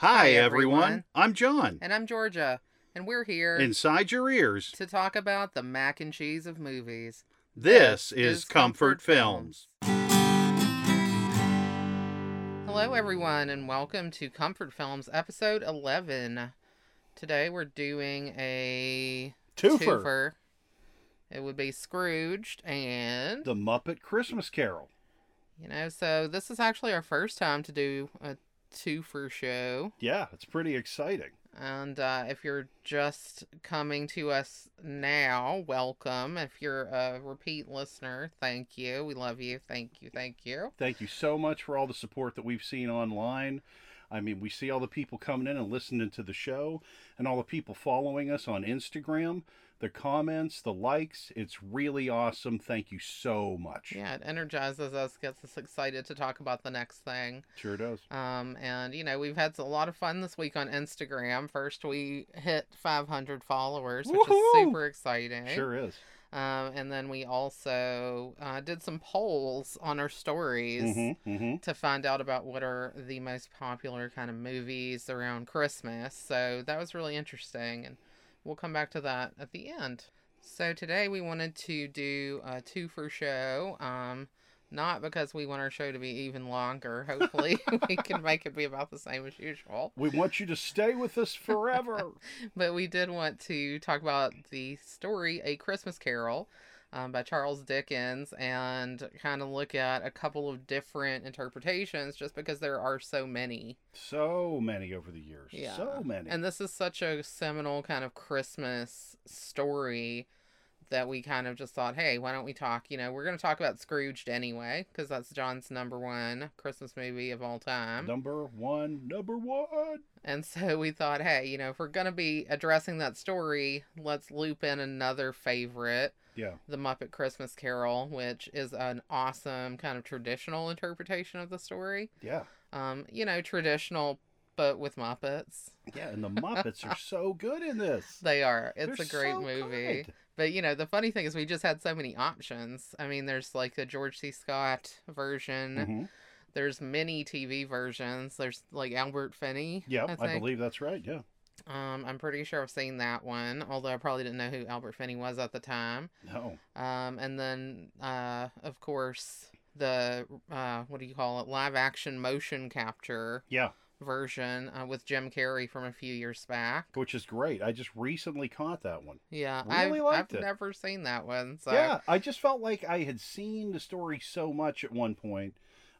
Hi, everyone. I'm John. And I'm Georgia, and we're here Inside your ears, to talk about the mac and cheese of movies. this is Comfort Comfort Films. Hello, everyone, and welcome to Comfort Films episode 11. Today we're doing a Twofer, It would be Scrooged, and, The Muppet Christmas Carol. you know, so this is actually our first time to do a twofer show. Yeah, it's pretty exciting. And uh, if you're just coming to us now, welcome. If you're a repeat listener, thank you. We love you. Thank you. Thank you. Thank you so much for all the support that we've seen online. I mean, we see all the people coming in and listening to the show, and all the people following us on Instagram, the comments, the likes. It's really awesome. Thank you so much. Yeah, it energizes us, gets us excited to talk about the next thing. Sure does. Um, and you know, we've had a lot of fun this week on Instagram. First, we hit 500 followers, which Woohoo! is super exciting. Sure is. Um, and then we also uh, did some polls on our stories. Mm-hmm, mm-hmm. to find out about what are the most popular kind of movies around Christmas. So that was really interesting, and we'll come back to that at the end. So today we wanted to do a two for show. Um, not because we want our show to be even longer. Hopefully, we can make it be about the same as usual. We want you to stay with us forever. But we did want to talk about the story A Christmas Carol um, by Charles Dickens and kind of look at a couple of different interpretations just because there are so many. so many over the years. Yeah. So many. And this is such a seminal kind of Christmas story that we kind of just thought, hey, why don't we talk? You know, we're going to talk about Scrooged anyway because that's John's number one Christmas movie of all time. number one, number one. And so we thought, hey, you know, if we're going to be addressing that story, let's loop in another favorite, Yeah. The Muppet Christmas Carol, which is an awesome kind of traditional interpretation of the story. Yeah. Um, you know, traditional, but with Muppets. Yeah. And the Muppets are so good in this. They are. It's They're a great so movie. good. But, you know, the funny thing is we just had so many options. I mean, there's like the George C. Scott version. Mhm. There's many TV versions. There's like Albert Finney. Yep. I, I, believe that's right. Yeah. Um, I'm pretty sure I've seen that one, although I probably didn't know who Albert Finney was at the time. No. Um, and then, uh, of course, the uh, what do you call it? Live action motion capture Yeah. version uh, with Jim Carrey from a few years back. Which is great. I just recently caught that one. Yeah, Really I've, liked I've it. never seen that one. So Yeah. I just felt like I had seen the story so much at one point.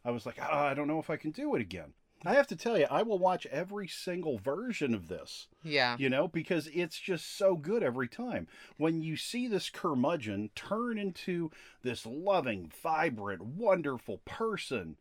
I was like, oh, I don't know if I can do it again. I have to tell you, I will watch every single version of this. yeah, you know, because it's just so good every time. When you see this curmudgeon turn into this loving, vibrant, wonderful person,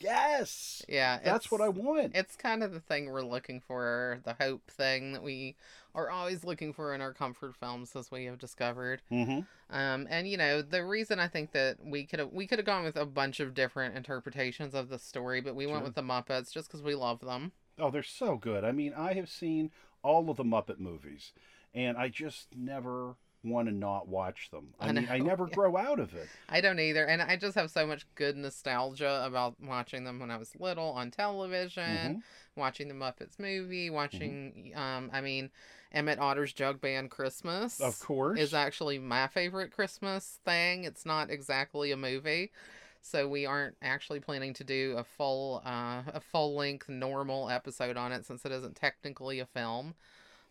yes, yeah. that's what I want. It's kind of the thing we're looking for, the hope thing that we are always looking for in our comfort films, as we have discovered. hmm Um, and you know the reason I think that we could have we could have gone with a bunch of different interpretations of the story, but we Sure. went with the Muppets just because we love them. Oh, they're so good. I mean, I have seen all of the Muppet movies, and I just never want to not watch them. I, I mean, I never yeah. grow out of it. I don't either, and I just have so much good nostalgia about watching them when I was little on television, Mhm. watching the Muppets movie, watching. Um, I mean, Emmett Otter's Jug Band Christmas. Of course. is actually my favorite Christmas thing. It's not exactly a movie. So we aren't actually planning to do a full uh, a full length normal episode on it since it isn't technically a film.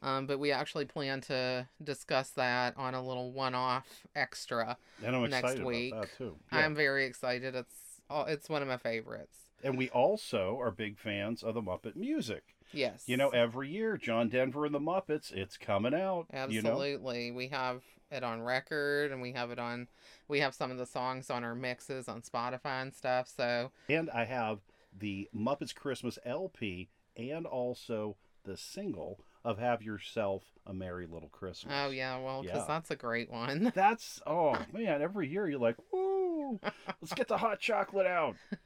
Um, but we actually plan to discuss that on a little one off extra. and I'm next excited week. about that too. Yeah. I'm very excited. It's it's one of my favorites. And we also are big fans of the Muppet music. Yes. You know, every year, John Denver and the Muppets, it's coming out. You know, Absolutely. We have it on record and we have it on we have some of the songs on our mixes on Spotify and stuff. So and I have the Muppets Christmas LP and also the single of "Have Yourself a Merry Little Christmas." Oh yeah, well, because Yeah. that's a great one. That's oh man! Every year you're like, "Woo, let's get the hot chocolate out."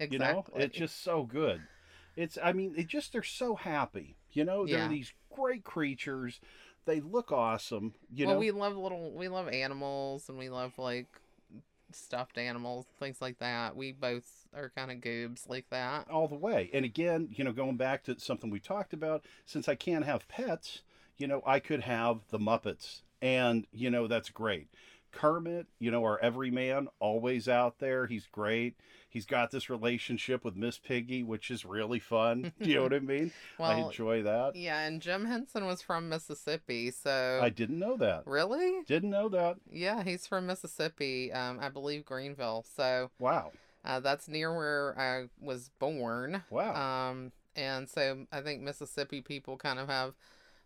exactly. You know, it's just so good. It's I mean, it just they're so happy. You know, they're Yeah. these great creatures. They look awesome. You well, know, we love little, we love animals, and we love like stuffed animals, things like that. We both are kind of goobs like that. all the way. And again, you know, going back to something we talked about, since I can't have pets, you know, I could have the Muppets, and you know that's great. Kermit, you know, our everyman, always out there. He's great. He's got this relationship with Miss Piggy, which is really fun. Do you know what I mean? I enjoy that. yeah, and Jim Henson was from Mississippi, so I didn't know that. really, Didn't know that. yeah, he's from Mississippi. Um, I believe Greenville. So Wow. Uh, that's near where I was born. Wow. Um, and so I think Mississippi people kind of have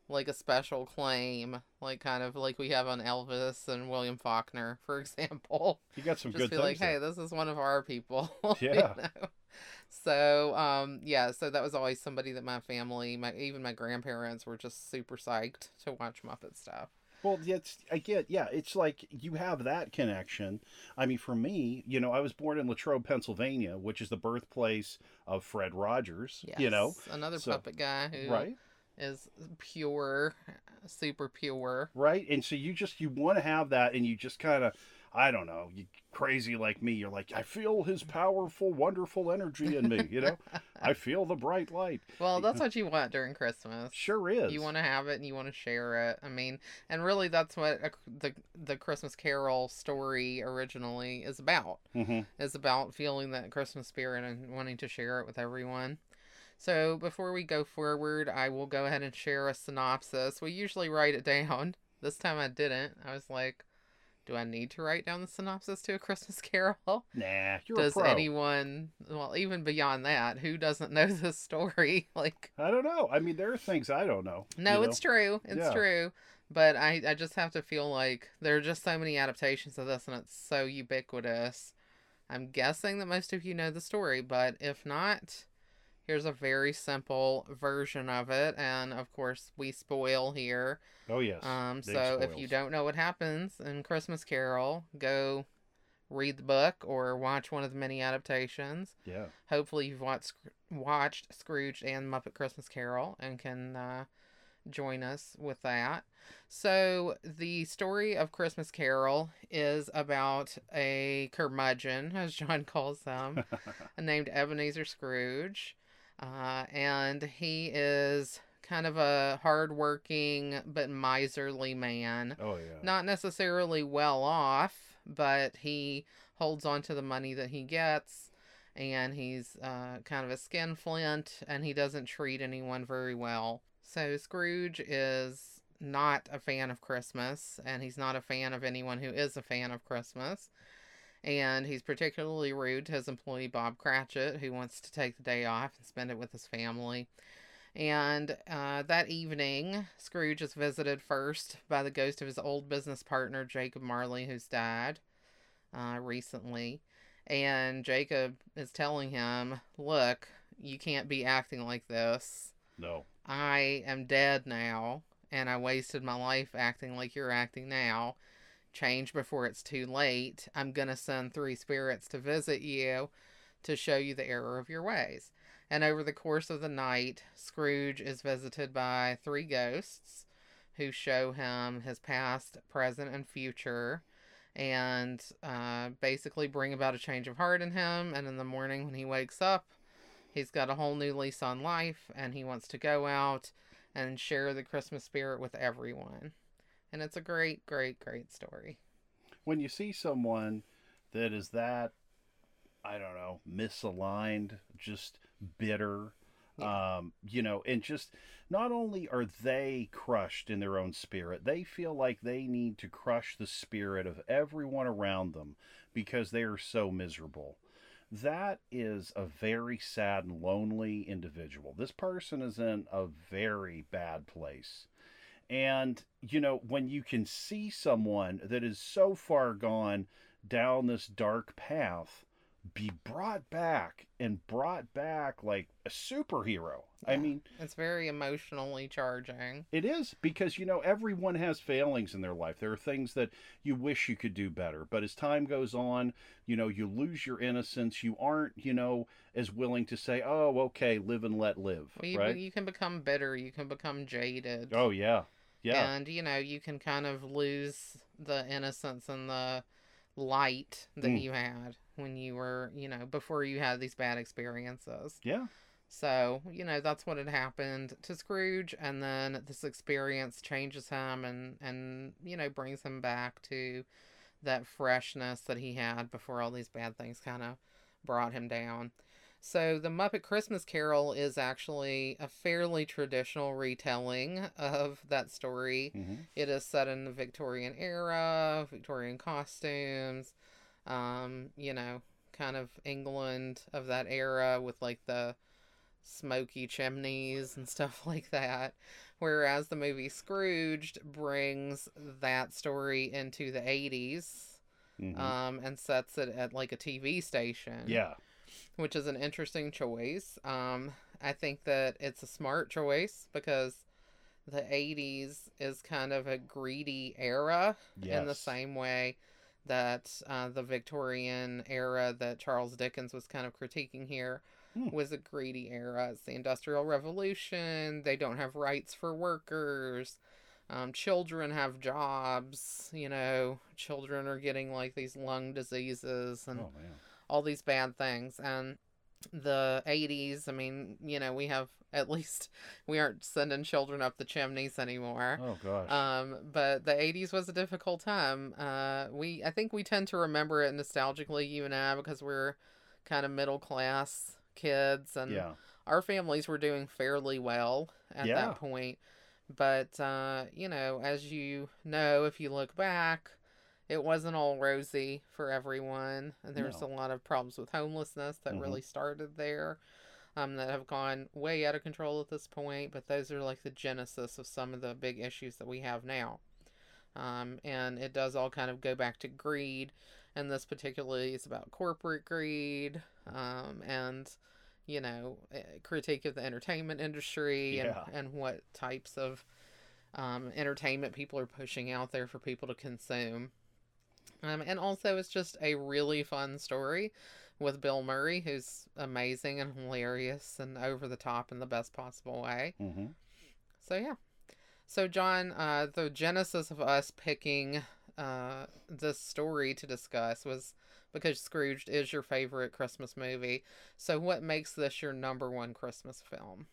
like a special claim, like kind of like we have on Elvis and William Faulkner, for example. you got some Just good be things. like, hey, there. this is one of our people. you Yeah. know? So, um, yeah, so that was always somebody that my family, my even my grandparents were just super psyched to watch Muppet stuff. Well, it's I get, yeah, it's like you have that connection. I mean, for me, you know, I was born in Latrobe, Pennsylvania, which is the birthplace of Fred Rogers. Yes. You know, another so- puppet guy who right, is pure, super pure. right, and so you just you want to have that, and you just kind of, I don't know, you crazy like me, you're like, I feel his powerful, wonderful energy in me. You know, I feel the bright light. Well, that's what you want during Christmas. Sure is. You want to have it and you want to share it. I mean, and really, that's what a, the the Christmas Carol story originally is about. hmm Is about feeling that Christmas spirit and wanting to share it with everyone. So before we go forward, I will go ahead and share a synopsis. We usually write it down. This time I didn't. I was like, do I need to write down the synopsis to a Christmas Carol? Nah, you're Does anyone, well, even beyond that, who doesn't know this story? Like, I don't know. I mean, there are things I don't know. no, you it's true. It's Yeah. true. But I, I just have to feel like there are just so many adaptations of this and it's so ubiquitous. I'm guessing that most of you know the story, but if not, here's a very simple version of it. And of course, we spoil here. Oh yes. Um, big so if you don't know what happens in Christmas Carol, go read the book or watch one of the many adaptations. yeah. Hopefully, you've watched watched Scrooge and Muppet Christmas Carol and can uh, join us with that. So, the story of Christmas Carol is about a curmudgeon, as John calls them, named Ebenezer Scrooge. Uh, and he is kind of a hardworking but miserly man oh yeah. not necessarily well off, but he holds on to the money that he gets, and he's uh, kind of a skinflint, and he doesn't treat anyone very well. So Scrooge is not a fan of Christmas, and he's not a fan of anyone who is a fan of Christmas. And he's particularly rude to his employee Bob Cratchit, who wants to take the day off and spend it with his family. And uh, that evening, Scrooge is visited first by the ghost of his old business partner, Jacob Marley, who's died uh, recently. And Jacob is telling him, Look, you can't be acting like this. No. I am dead now, and I wasted my life acting like you're acting now. Change before it's too late. I'm going to send three spirits to visit you to show you the error of your ways. And over the course of the night, Scrooge is visited by three ghosts who show him his past, present, and future, and uh, basically bring about a change of heart in him. And in the morning, when he wakes up, he's got a whole new lease on life, and he wants to go out and share the Christmas spirit with everyone. And it's a great, great, great story. when you see someone that is that i don't know misaligned just bitter um you know and just not only are they crushed in their own spirit they feel like they need to crush the spirit of everyone around them because they are so miserable. That is a very sad and lonely individual. This person is in a very bad place and, you know, when you can see someone that is so far gone down this dark path be brought back and brought back like a superhero. I mean, It's very emotionally charging. it is because, you know, everyone has failings in their life. There are things that you wish you could do better. But as time goes on, you know, you lose your innocence. You aren't, you know, as willing to say, oh, okay, live and let live. Well, you, right? you can become bitter, you can become jaded. Oh, yeah. Yeah. And, you know, you can kind of lose the innocence and the light that Mm. you had. When you were, you know, before you had these bad experiences. Yeah. So, you know, that's what had happened to Scrooge and then this experience changes him and and you know, brings him back to that freshness that he had before all these bad things kind of brought him down. So, The Muppet Christmas Carol is actually a fairly traditional retelling of that story. hmm It is set in the Victorian era, Victorian costumes, um, you know, kind of England of that era with like the smoky chimneys and stuff like that. Whereas the movie Scrooged brings that story into the 80s hmm um, and sets it at like a TV station yeah. which is an interesting choice. Um, I think that it's a smart choice because the 80s is kind of a greedy era in the same way that uh, the Victorian era that Charles Dickens was kind of critiquing here Hmm. was a greedy era. It's the Industrial Revolution. They don't have rights for workers. Um, children have jobs. You know, children are getting like these lung diseases and Oh all these bad things and the 80s i mean you know we have at least we aren't sending children up the chimneys anymore Oh gosh. um but the 80s was a difficult time uh we i think we tend to remember it nostalgically you and i because we're kind of middle class kids and yeah. our families were doing fairly well at Yeah. that point but uh you know as you know if you look back it wasn't all rosy for everyone and there's No. a lot of problems with homelessness that Mhm. really started there um that have gone way out of control at this point but those are like the genesis of some of the big issues that we have now. Um and it does all kind of go back to greed and this particularly is about corporate greed um and you know eh, critique of the entertainment industry Yeah. and, and what types of um, entertainment people are pushing out there for people to consume. Um, and also it's just a really fun story with bill murray who's amazing and hilarious and over the top in the best possible way hmm so yeah. So John, uh, the genesis of us picking uh, this story to discuss was because Scrooge is your favorite Christmas movie. So what makes this your number one Christmas film?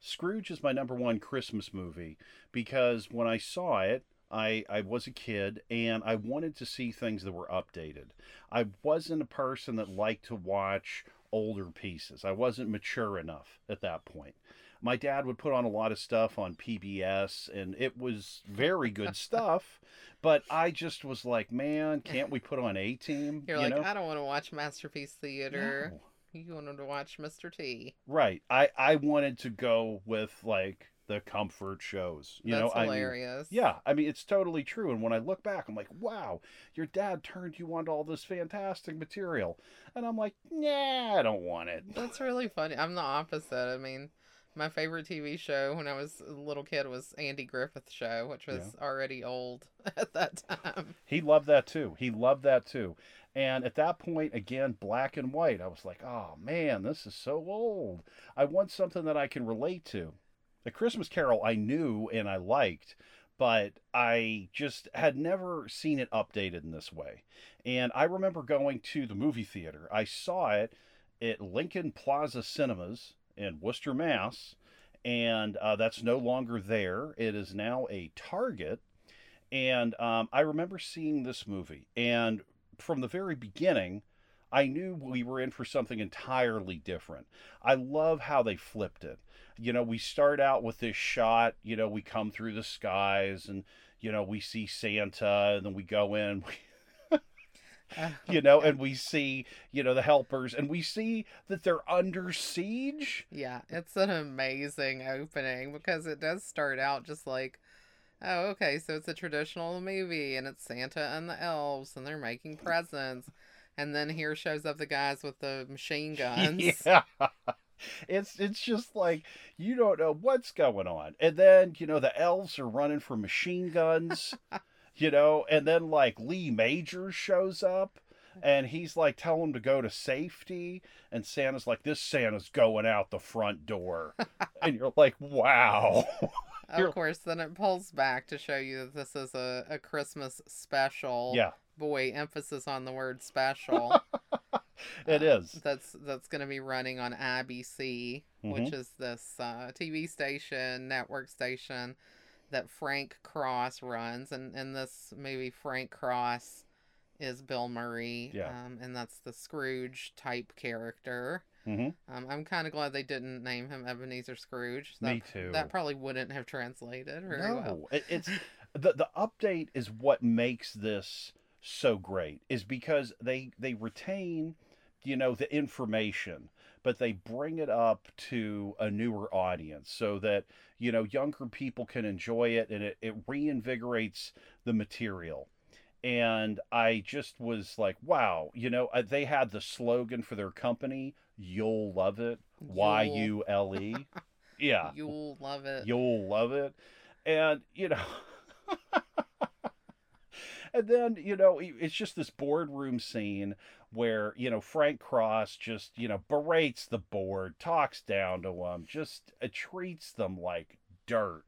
Scrooge is my number one Christmas movie because when I saw it, I, I was a kid and I wanted to see things that were updated. I wasn't a person that liked to watch older pieces. I wasn't mature enough at that point. My dad would put on a lot of stuff on PBS and it was very good stuff, but I just was like, man, can't we put on A Team? You're you like, know? I don't want to watch Masterpiece Theater. No. You wanted to watch Mr. T. Right. I I wanted to go with like the comfort shows. You That's know, I mean, hilarious. yeah, I mean it's totally true. And when I look back, I'm like, wow, your dad turned you on to all this fantastic material, and I'm like, nah, I don't want it. That's really funny. I'm the opposite. I mean, my favorite TV show when I was a little kid was Andy Griffith Show, which was already old at that time. He loved that too. He loved that too. And at that point, again, black and white, I was like, oh man, this is so old. I want something that I can relate to. The Christmas Carol I knew and I liked, but I just had never seen it updated in this way. And I remember going to the movie theater. I saw it at Lincoln Plaza Cinemas in Worcester, Mass. And uh, that's no longer there. It is now a Target. And um, I remember seeing this movie, and from the very beginning, I knew we were in for something entirely different. I love how they flipped it. You know, we start out with this shot, you know, we come through the skies and, you know, we see Santa, and then we go in, uh-huh. you know, and we see, you know, the helpers, and we see that they're under siege. Yeah, it's an amazing opening because it does start out just like, oh, okay, so it's a traditional movie and it's Santa and the elves and they're making presents. And then here shows up the guys with the machine guns. Yeah. It's it's just like you don't know what's going on. And then, you know, the elves are running for machine guns, you know, and then like Lee Majors shows up and he's like telling them to go to safety and Santa's like this Santa's going out the front door. and you're like, "Wow." Of course, then it pulls back to show you that this is a, a Christmas special. yeah. Boy, emphasis on the word special. It uh, is. That's that's going to be running on IBC, which is this uh, TV station, network station that Frank Cross runs. And in this movie, Frank Cross is Bill Murray, Yeah. um, and that's the Scrooge type character. hmm Um, I'm kind of glad they didn't name him Ebenezer Scrooge. That, Me too. That probably wouldn't have translated very no, well. it, it's the the update is what makes this so great is because they they retain you know the information but they bring it up to a newer audience so that you know younger people can enjoy it and it, it reinvigorates the material. And i just was like wow you know uh, they had the slogan for their company you'll love it. Y-u-l-e yeah. You'll love it. You'll love it. And, you know, and then, you know, it's just this boardroom scene where, you know, Frank Cross just, you know, berates the board, talks down to them, just uh, treats them like dirt.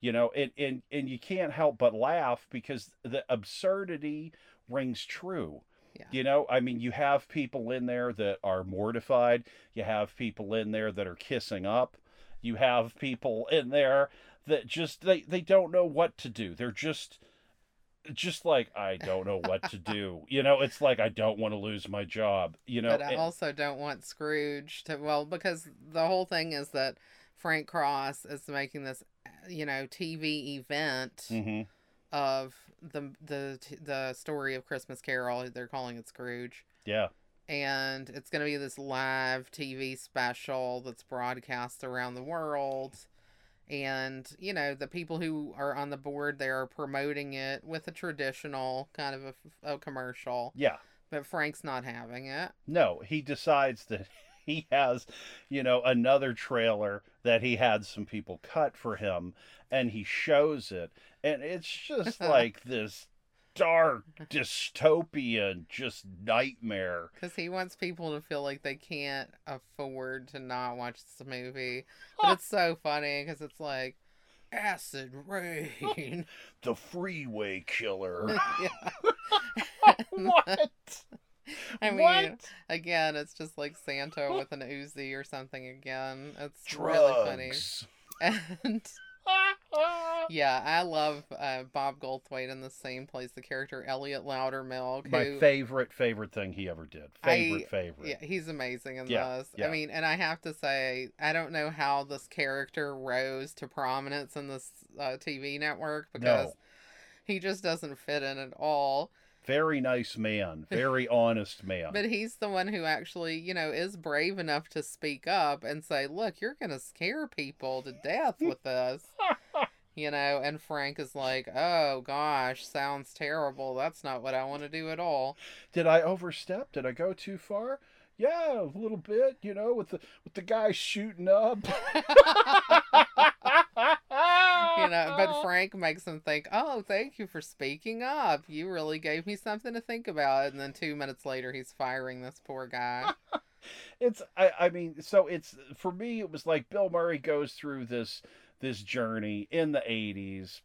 You know, and, and, and you can't help but laugh because the absurdity rings true. Yeah. You know, I mean, you have people in there that are mortified. You have people in there that are kissing up. You have people in there that just they they don't know what to do. They're just just like I don't know what to do. You know, it's like I don't want to lose my job. You know, but I and- also don't want Scrooge to well because the whole thing is that Frank Cross is making this you know TV event Mhm. of the the the story of Christmas Carol they're calling it Scrooge yeah, and it's going to be this live TV special that's broadcast around the world and you know the people who are on the board they are promoting it with a traditional kind of a, a commercial yeah. but Frank's not having it No, he decides that he has, you know, another trailer that he had some people cut for him, and he shows it, and it's just like this dark dystopian just nightmare. Because he wants people to feel like they can't afford to not watch this movie. But it's so funny because it's like acid rain. The freeway killer. what? I mean, what? again, it's just like Santa with an Uzi or something again. It's really funny. Drugs. And yeah, I love uh, Bob Goldthwait in the same place the character Elliot Loudermilk. My who, favorite, favorite thing he ever did. Favorite, favorite. Yeah, he's amazing in Yeah, this. yeah. I mean, and I have to say, I don't know how this character rose to prominence in this uh, TV network because No. he just doesn't fit in at all. Very nice man. Very honest man. But he's the one who actually, you know, is brave enough to speak up and say, "Look, you're going to scare people to death with this." you know, and Frank is like, "Oh gosh, sounds terrible. That's not what I want to do at all." Did I overstep? Did I go too far? Yeah, a little bit, you know, with the with the guy shooting up. you know but frank makes him think oh thank you for speaking up. You really gave me something to think about. And then two minutes later he's firing this poor guy. It's I, I mean so it's for me it was like bill murray goes through this this journey in the 80s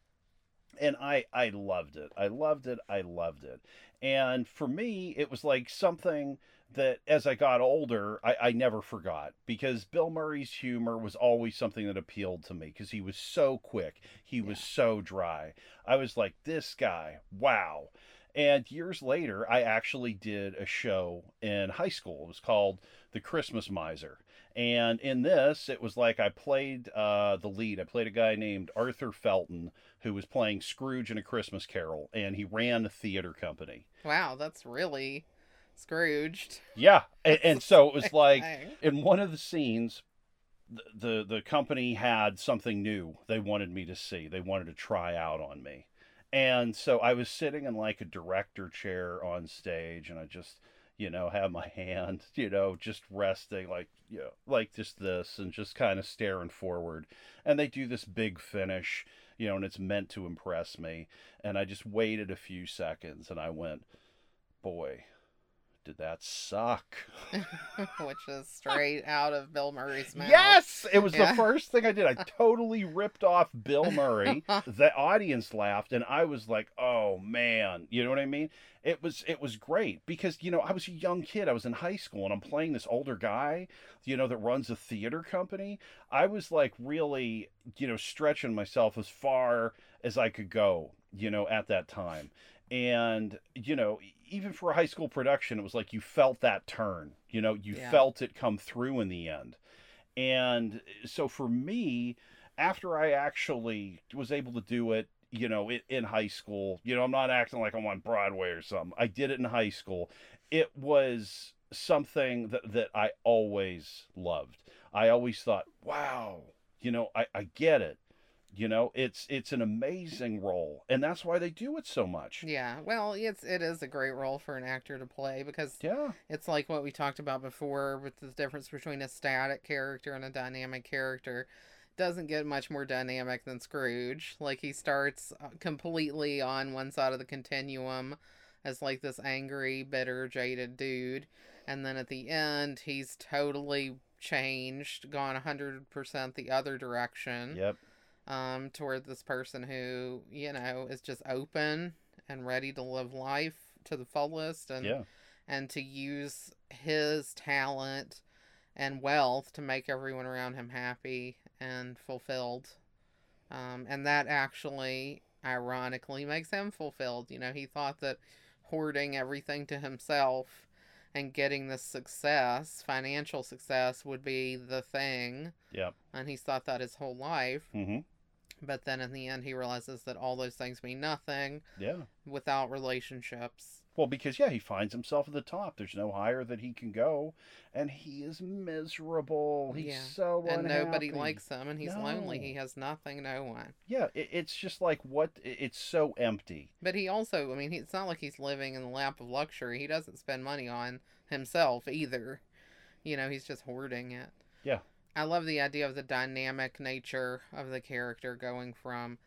and i i loved it. I loved it. I loved it. And for me it was like something that as i got older i, I never forgot because bill murray's humor was always something that appealed to me because he was so quick he was so dry i was like this guy wow and years later, I actually did a show in high school. It was called The Christmas Miser. And in this, it was like I played uh, the lead. I played a guy named Arthur Felton who was playing Scrooge in A Christmas Carol, and he ran a theater company. wow that's really scrooged Yeah. And, and so it was like in one of the scenes, the, the the company had something new they wanted me to see. They wanted to try out on me. And so I was sitting in like a director chair on stage and I just, you know, have my hand, you know, just resting like, you know, like just this and just kind of staring forward. And they do this big finish, you know, and it's meant to impress me. And I just waited a few seconds and I went, boy, did that suck? which is straight out of Bill Murray's mouth. Yes, it was Yeah. the first thing I did. I totally ripped off Bill Murray. the audience laughed, and I was like, "Oh man," you know what I mean? It was it was great because you know I was a young kid. I was in high school, and I'm playing this older guy, you know, that runs a theater company. I was like really, you know, stretching myself as far as I could go, you know, at that time. And you know, even for a high school production, it was like you felt that turn. You know, you Yeah. felt it come through in the end. And eh, so for me, after I actually was able to do it, you know, in, in high school, you know, I'm not acting like I'm on Broadway or something. I did it in high school. It was something that, that I always loved. I always thought, wow, you know, I, I get it. You know, it's it's an amazing role, and that's why they do it so much. Yeah, well, it's it is a great role for an actor to play because Yeah, it's like what we talked about before with the difference between a static character and a dynamic character. Doesn't get much more dynamic than Scrooge. Like he starts uh, completely on one side of the continuum as like this angry, bitter, jaded dude, and then at the end he's totally changed, gone 100% the other direction yep, um, toward this person who, you know, is just open and ready to live life to the fullest and yeah, and to use his talent and wealth to make everyone around him happy and fulfilled. Um, and that actually, ironically, makes him fulfilled. You know, he thought that hoarding everything to himself and getting this success, financial success, would be the thing. yep, And he's thought that his whole life. hmm But then in the end, he realizes that all those things mean nothing yeah. without relationships. Well, because yeah, he finds himself at the top. There's no higher that he can go, and he is miserable. He's Yeah. so and nobody likes him, and he's lonely. He has nothing, no one. Yeah, it, it's just like what it- it's so empty. But he also, I mean, he, it's not like he's living in the lap of luxury. He doesn't spend money on himself either. You know, he's just hoarding it. Yeah. I love the idea of the dynamic nature of the character going from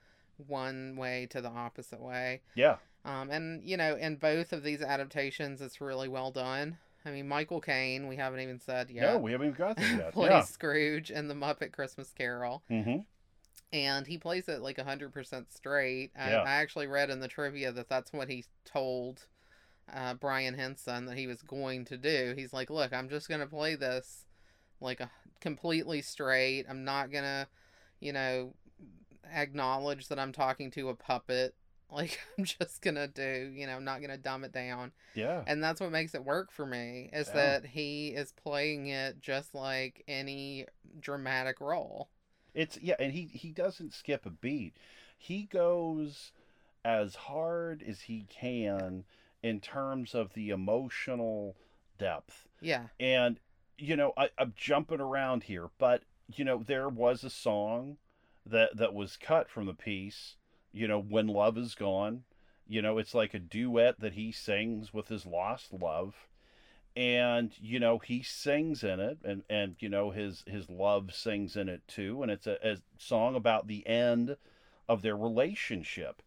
one way to the opposite way. Yeah, Um, and you know, in both of these adaptations, it's really well done. I mean, Michael Caine, we haven't even said yet, no, we haven't even got there yet. plays yeah, Scrooge in the Muppet Christmas Carol, hmm and he plays it like hundred percent straight. I, Yeah. I actually read in the trivia that that's what he told uh, Brian Henson that he was going to do. He's like, "Look, I'm just gonna play this like a completely straight. I'm not gonna, you know, acknowledge that I'm talking to a puppet." Like I'm just gonna do, you know, I'm not gonna dumb it down. yeah, And that's what makes it work for me is Yeah. that he is playing it just like any dramatic role. it's yeah, and he he doesn't skip a beat. He goes as hard as he can in terms of the emotional depth. Yeah. And you know, I, I'm jumping around here, but you know, there was a song that that was cut from the piece. You know, when love is gone. You know, it's like a duet that he sings with his lost love, and you know he sings in it, and and you know his his love sings in it too, and it's a, a song about the end of their relationship,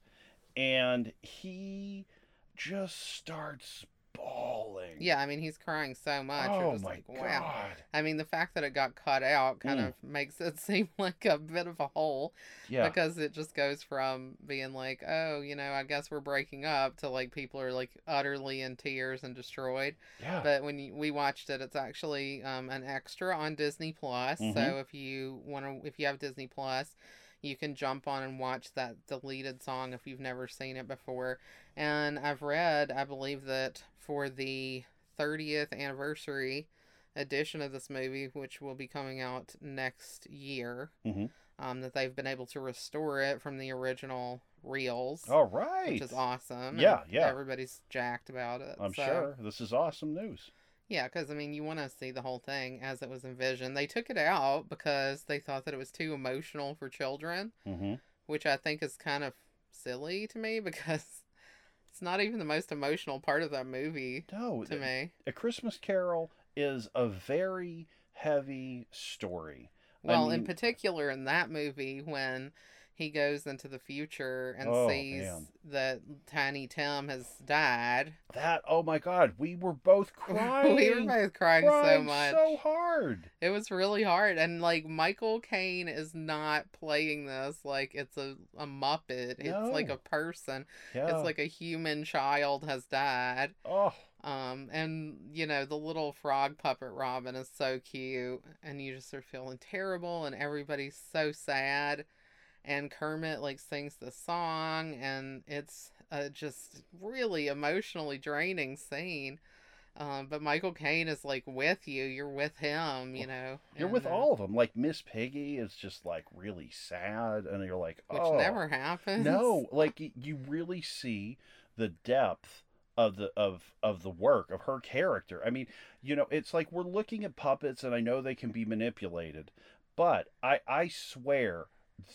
and he just starts bawling. Yeah, I mean he's crying so much. Oh my like, god. I mean the fact that it got cut out kind Mm. of makes it seem like a bit of a hole Yeah. because it just goes from being like, oh, you know, I guess we're breaking up to like people are like utterly in tears and destroyed. yeah. But when you, we watched it, it's actually um, an extra on Disney Plus. So Mhm. if you want to, if you have Disney Plus, you can jump on and watch that deleted song if you've never seen it before. And I've read, I believe that for the 30th anniversary edition of this movie, which will be coming out next year, Mhm. um, that they've been able to restore it from the original reels. All right. Which is awesome. Yeah, yeah. Everybody's jacked about it. I'm so- sure this is awesome news. Yeah, because I mean, you want to see the whole thing as it was envisioned. They took it out because they thought that it was too emotional for children, hmm which I think is kind of silly to me because it's not even the most emotional part of that movie No, to me. A Christmas Carol is a very heavy story. I Well, in particular in that movie, when he goes into the future and Oh, sees man. that Tiny Tim has died. That oh my god, we were both crying. we were both crying, so much. so hard. It was really hard. And like Michael Caine is not playing this like it's a, a Muppet. It's like a person. Yeah. It's like a human child has died. oh, Um, and you know, the little frog puppet Robin is so cute, and you just are feeling terrible, and everybody's so sad. And Kermit like sings the song, and it's uh, just really emotionally draining scene. Um, but Michael Caine is like with you. You're with him, you know. you're and, with uh, all of them. Like Miss Piggy is just like really sad, and you're like, oh, which oh never happens. no, like you really see the depth of the of of the work of her character. I mean, you know, it's like we're looking at puppets, and I know they can be manipulated, but I I swear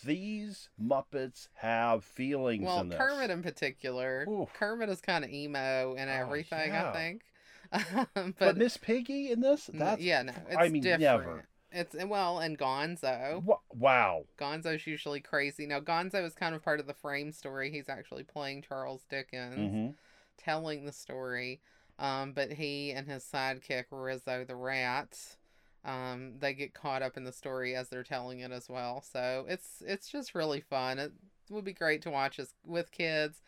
these Muppets have feelings Well, in this. Kermit in particular, Oof. Kermit is kind of emo and Oh, everything. I yeah. think. but but Miss Piggy in this, that's yeah, no, it's I mean, different. never. It's well, and Gonzo. Wow. Gonzo's usually crazy. Now, Gonzo is kind of part of the frame story. He's actually playing Charles Dickens, hmm telling the story. Um, but he and his sidekick Rizzo the rat, um, they get caught up in the story as they're telling it as well. So it's it's just really fun. It would be great to watch as with kids,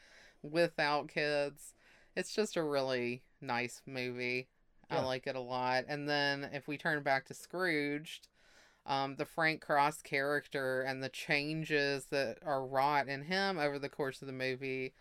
without kids. It's just a really nice movie. I like it a lot. And then if we turn back to Scrooged, um, the Frank Cross character and the changes that are wrought in him over the course of the movie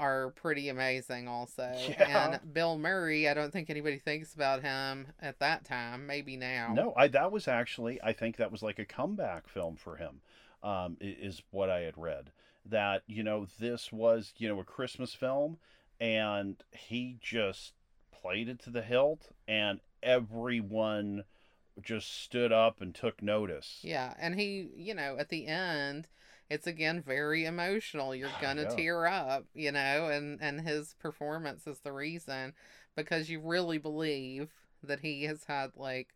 are pretty amazing also. Yeah. And Bill Murray, I don't think anybody thinks about him at that time, maybe now. No, I that was actually I think that was like a comeback film for him. Um, is what I had read that you know this was you know a Christmas film, and he just played it to the hilt, and everyone just stood up and took notice. Yeah, and he, you know, at the end, it's again very emotional. You're gonna Yeah. tear up, you know, and and his performance is the reason because you really believe that he has had like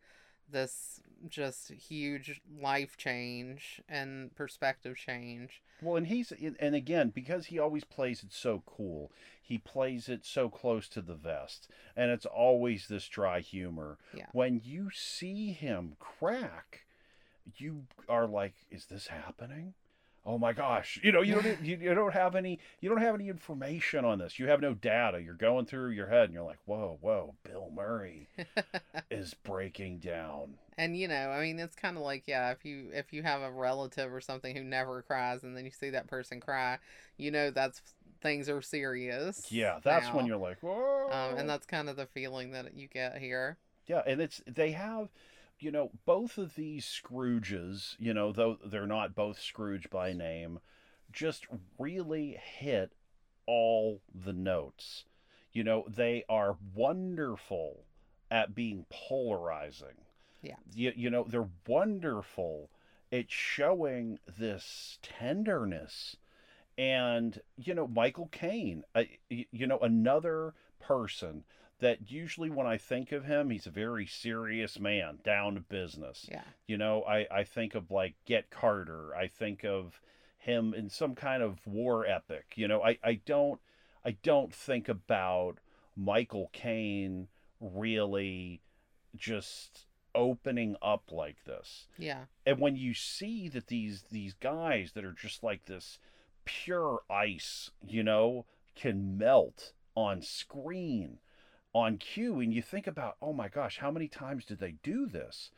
this just huge life change and perspective change. Well, and he's and again because he always plays it so cool, he plays it so close to the vest, and it's always this dry humor. Yeah. When you see him crack, you are like, "Is this happening?" Oh my gosh! You know, you don't you, you don't have any you don't have any information on this. You have no data. You're going through your head, and you're like, "Whoa, whoa!" Bill Murray is breaking down. And you know, I mean, it's kind of like yeah, if you if you have a relative or something who never cries, and then you see that person cry, you know that's things are serious. Yeah, that's when you're like, "Whoa!" Um, and that's kind of the feeling that you get here. Yeah, and it's they have, you know, both of these Scrooges, you know, though they're not both Scrooge by name, just really hit all the notes. You know, they are wonderful at being polarizing. Yeah. You, you know, they're wonderful at showing this tenderness. And, you know, Michael Caine, uh, you know, another person that usually when I think of him, he's a very serious man, down to business. Yeah. You know, I, I think of like Get Carter. I think of him in some kind of war epic. You know, I, I don't I don't think about Michael Caine really just opening up like this. Yeah. And when you see that these these guys that are just like this pure ice, you know, can melt on screen on cue and you think about, "Oh my gosh, how many times did they do this?"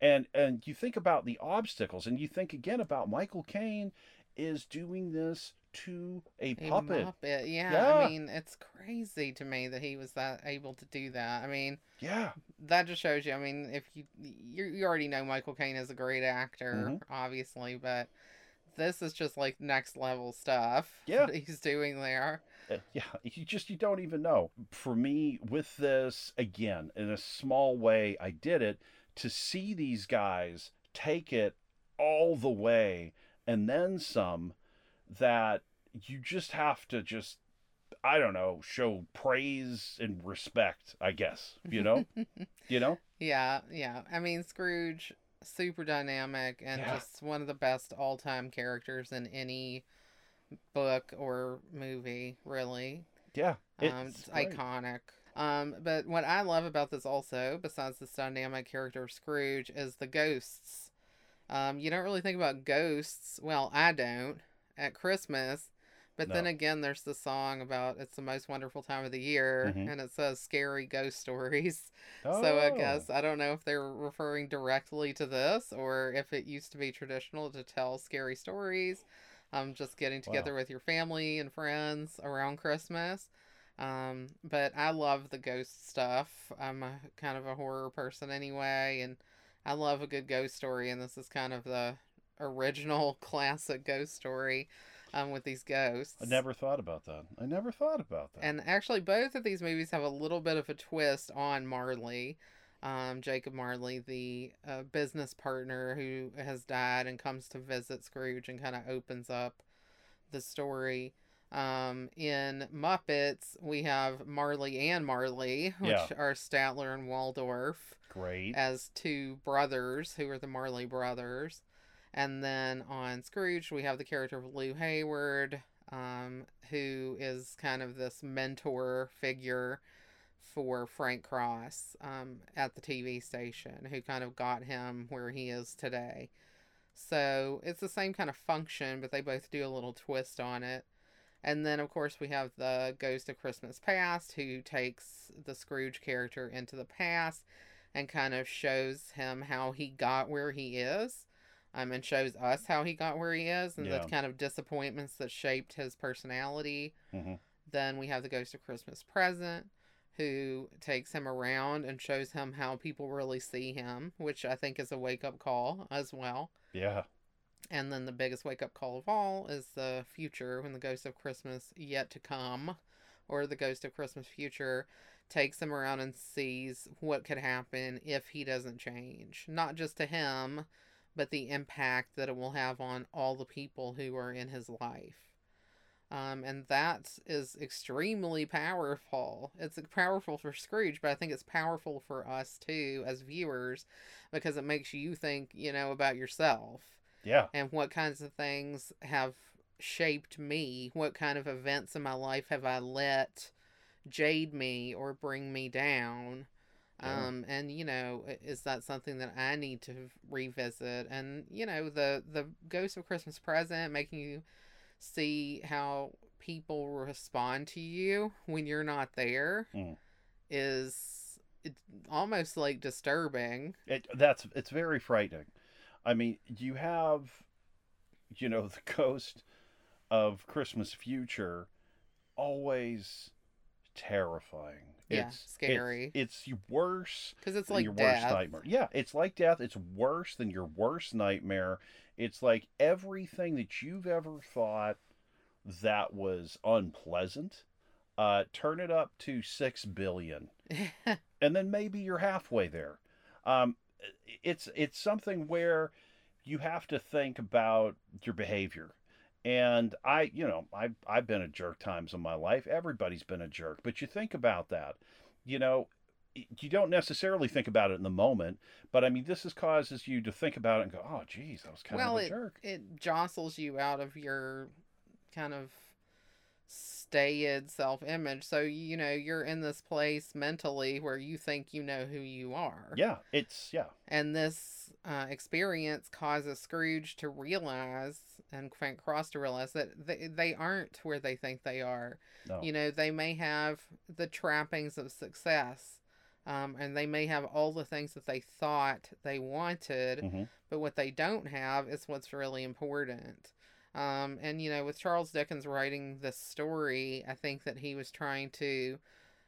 And and you think about the obstacles and you think again about Michael Caine is doing this to a A puppet. Yeah, Yeah. I mean, it's crazy to me that he was that able to do that. I mean, Yeah. that just shows you. I mean, if you you, you already know Michael Caine is a great actor, Mhm. obviously, but this is just like next level stuff. Yeah. that he's doing there. Uh, yeah, you just you don't even know. For me, with this again, in a small way, I did it to see these guys take it all the way and then some. That you just have to just, I don't know, show praise and respect. I guess you know, you know. Yeah, yeah. I mean, Scrooge super dynamic and Yeah. just one of the best all time characters in any book or movie, really. Yeah, Um, it's iconic. Um, but what I love about this also, besides this dynamic character of Scrooge, is the ghosts. Um, you don't really think about ghosts. Well, I don't at Christmas. But then again, there's the song about it's the most wonderful time of the year, Mhm. and it says scary ghost stories. So I guess Oh, I don't know if they're referring directly to this or if it used to be traditional to tell scary stories. Um, just getting together with your family and friends around Christmas. Um, but I love the ghost stuff. I'm a kind of a horror person anyway, and I love a good ghost story. And this is kind of the original classic ghost story um, with these ghosts. I never thought about that. I never thought about that. And actually, both of these movies have a little bit of a twist on Marley. Um, Jacob Marley, the uh, business partner who has died and comes to visit Scrooge and kind of opens up the story. Um, in Muppets, we have Marley and Marley, which Yeah. are Statler and Waldorf Great. as two brothers who are the Marley brothers. And then on Scrooge, we have the character of Lew Hayward, um, who is kind of this mentor figure for Frank Cross um, at the TV station, who kind of got him where he is today. So it's the same kind of function, but they both do a little twist on it. And then, of course, we have the Ghost of Christmas Past, who takes the Scrooge character into the past and kind of shows him how he got where he is. Um, and shows us how he got where he is and Yeah. the kind of disappointments that shaped his personality. Mhm. Then we have the Ghost of Christmas Present, who takes him around and shows him how people really see him, which I think is a wake up call as well. Yeah. And then the biggest wake up call of all is the future when the ghost of Christmas yet to come, or the ghost of Christmas future, takes him around and sees what could happen if he doesn't change. Not just to him, but the impact that it will have on all the people who are in his life. Um, and that is extremely powerful. It's powerful for Scrooge, but I think it's powerful for us too as viewers because it makes you think, you know, about yourself Yeah. and what kinds of things have shaped me what kind of events in my life have i let jade me or bring me down Yeah. um and you know is that something that i need to revisit and you know the the ghost of christmas present making you see how people respond to you when you're not there is Mm. it's almost like disturbing It, that's it's very frightening. I mean, you have, you know, the ghost of Christmas future, always terrifying. Yeah, it's, scary. It's, it's worse because it's than like your death worst nightmare. Yeah, it's like death. It's worse than your worst nightmare. It's like everything that you've ever thought that was unpleasant. Uh, turn it up to six billion and then maybe you're halfway there. Um, it's it's something where you have to think about your behavior. And I, you know, I've I've been a jerk times in my life. Everybody's been a jerk, but you think about that. You know, you don't necessarily think about it in the moment, but I mean, this is causes you to think about it and go, "Oh, geez, I was kind well, of a it, jerk." it jostles you out of your kind of staid self image. So, you know, you're in this place mentally where you think you know who you are. Yeah, it's yeah, And this uh, experience causes Scrooge to realize, and Frank Cross to realize, that they, they aren't where they think they are. no, You know, they may have the trappings of success. Um, and they may have all the things that they thought they wanted, Mhm. but what they don't have is what's really important. Um, and you know, with Charles Dickens writing this story, I think that he was trying to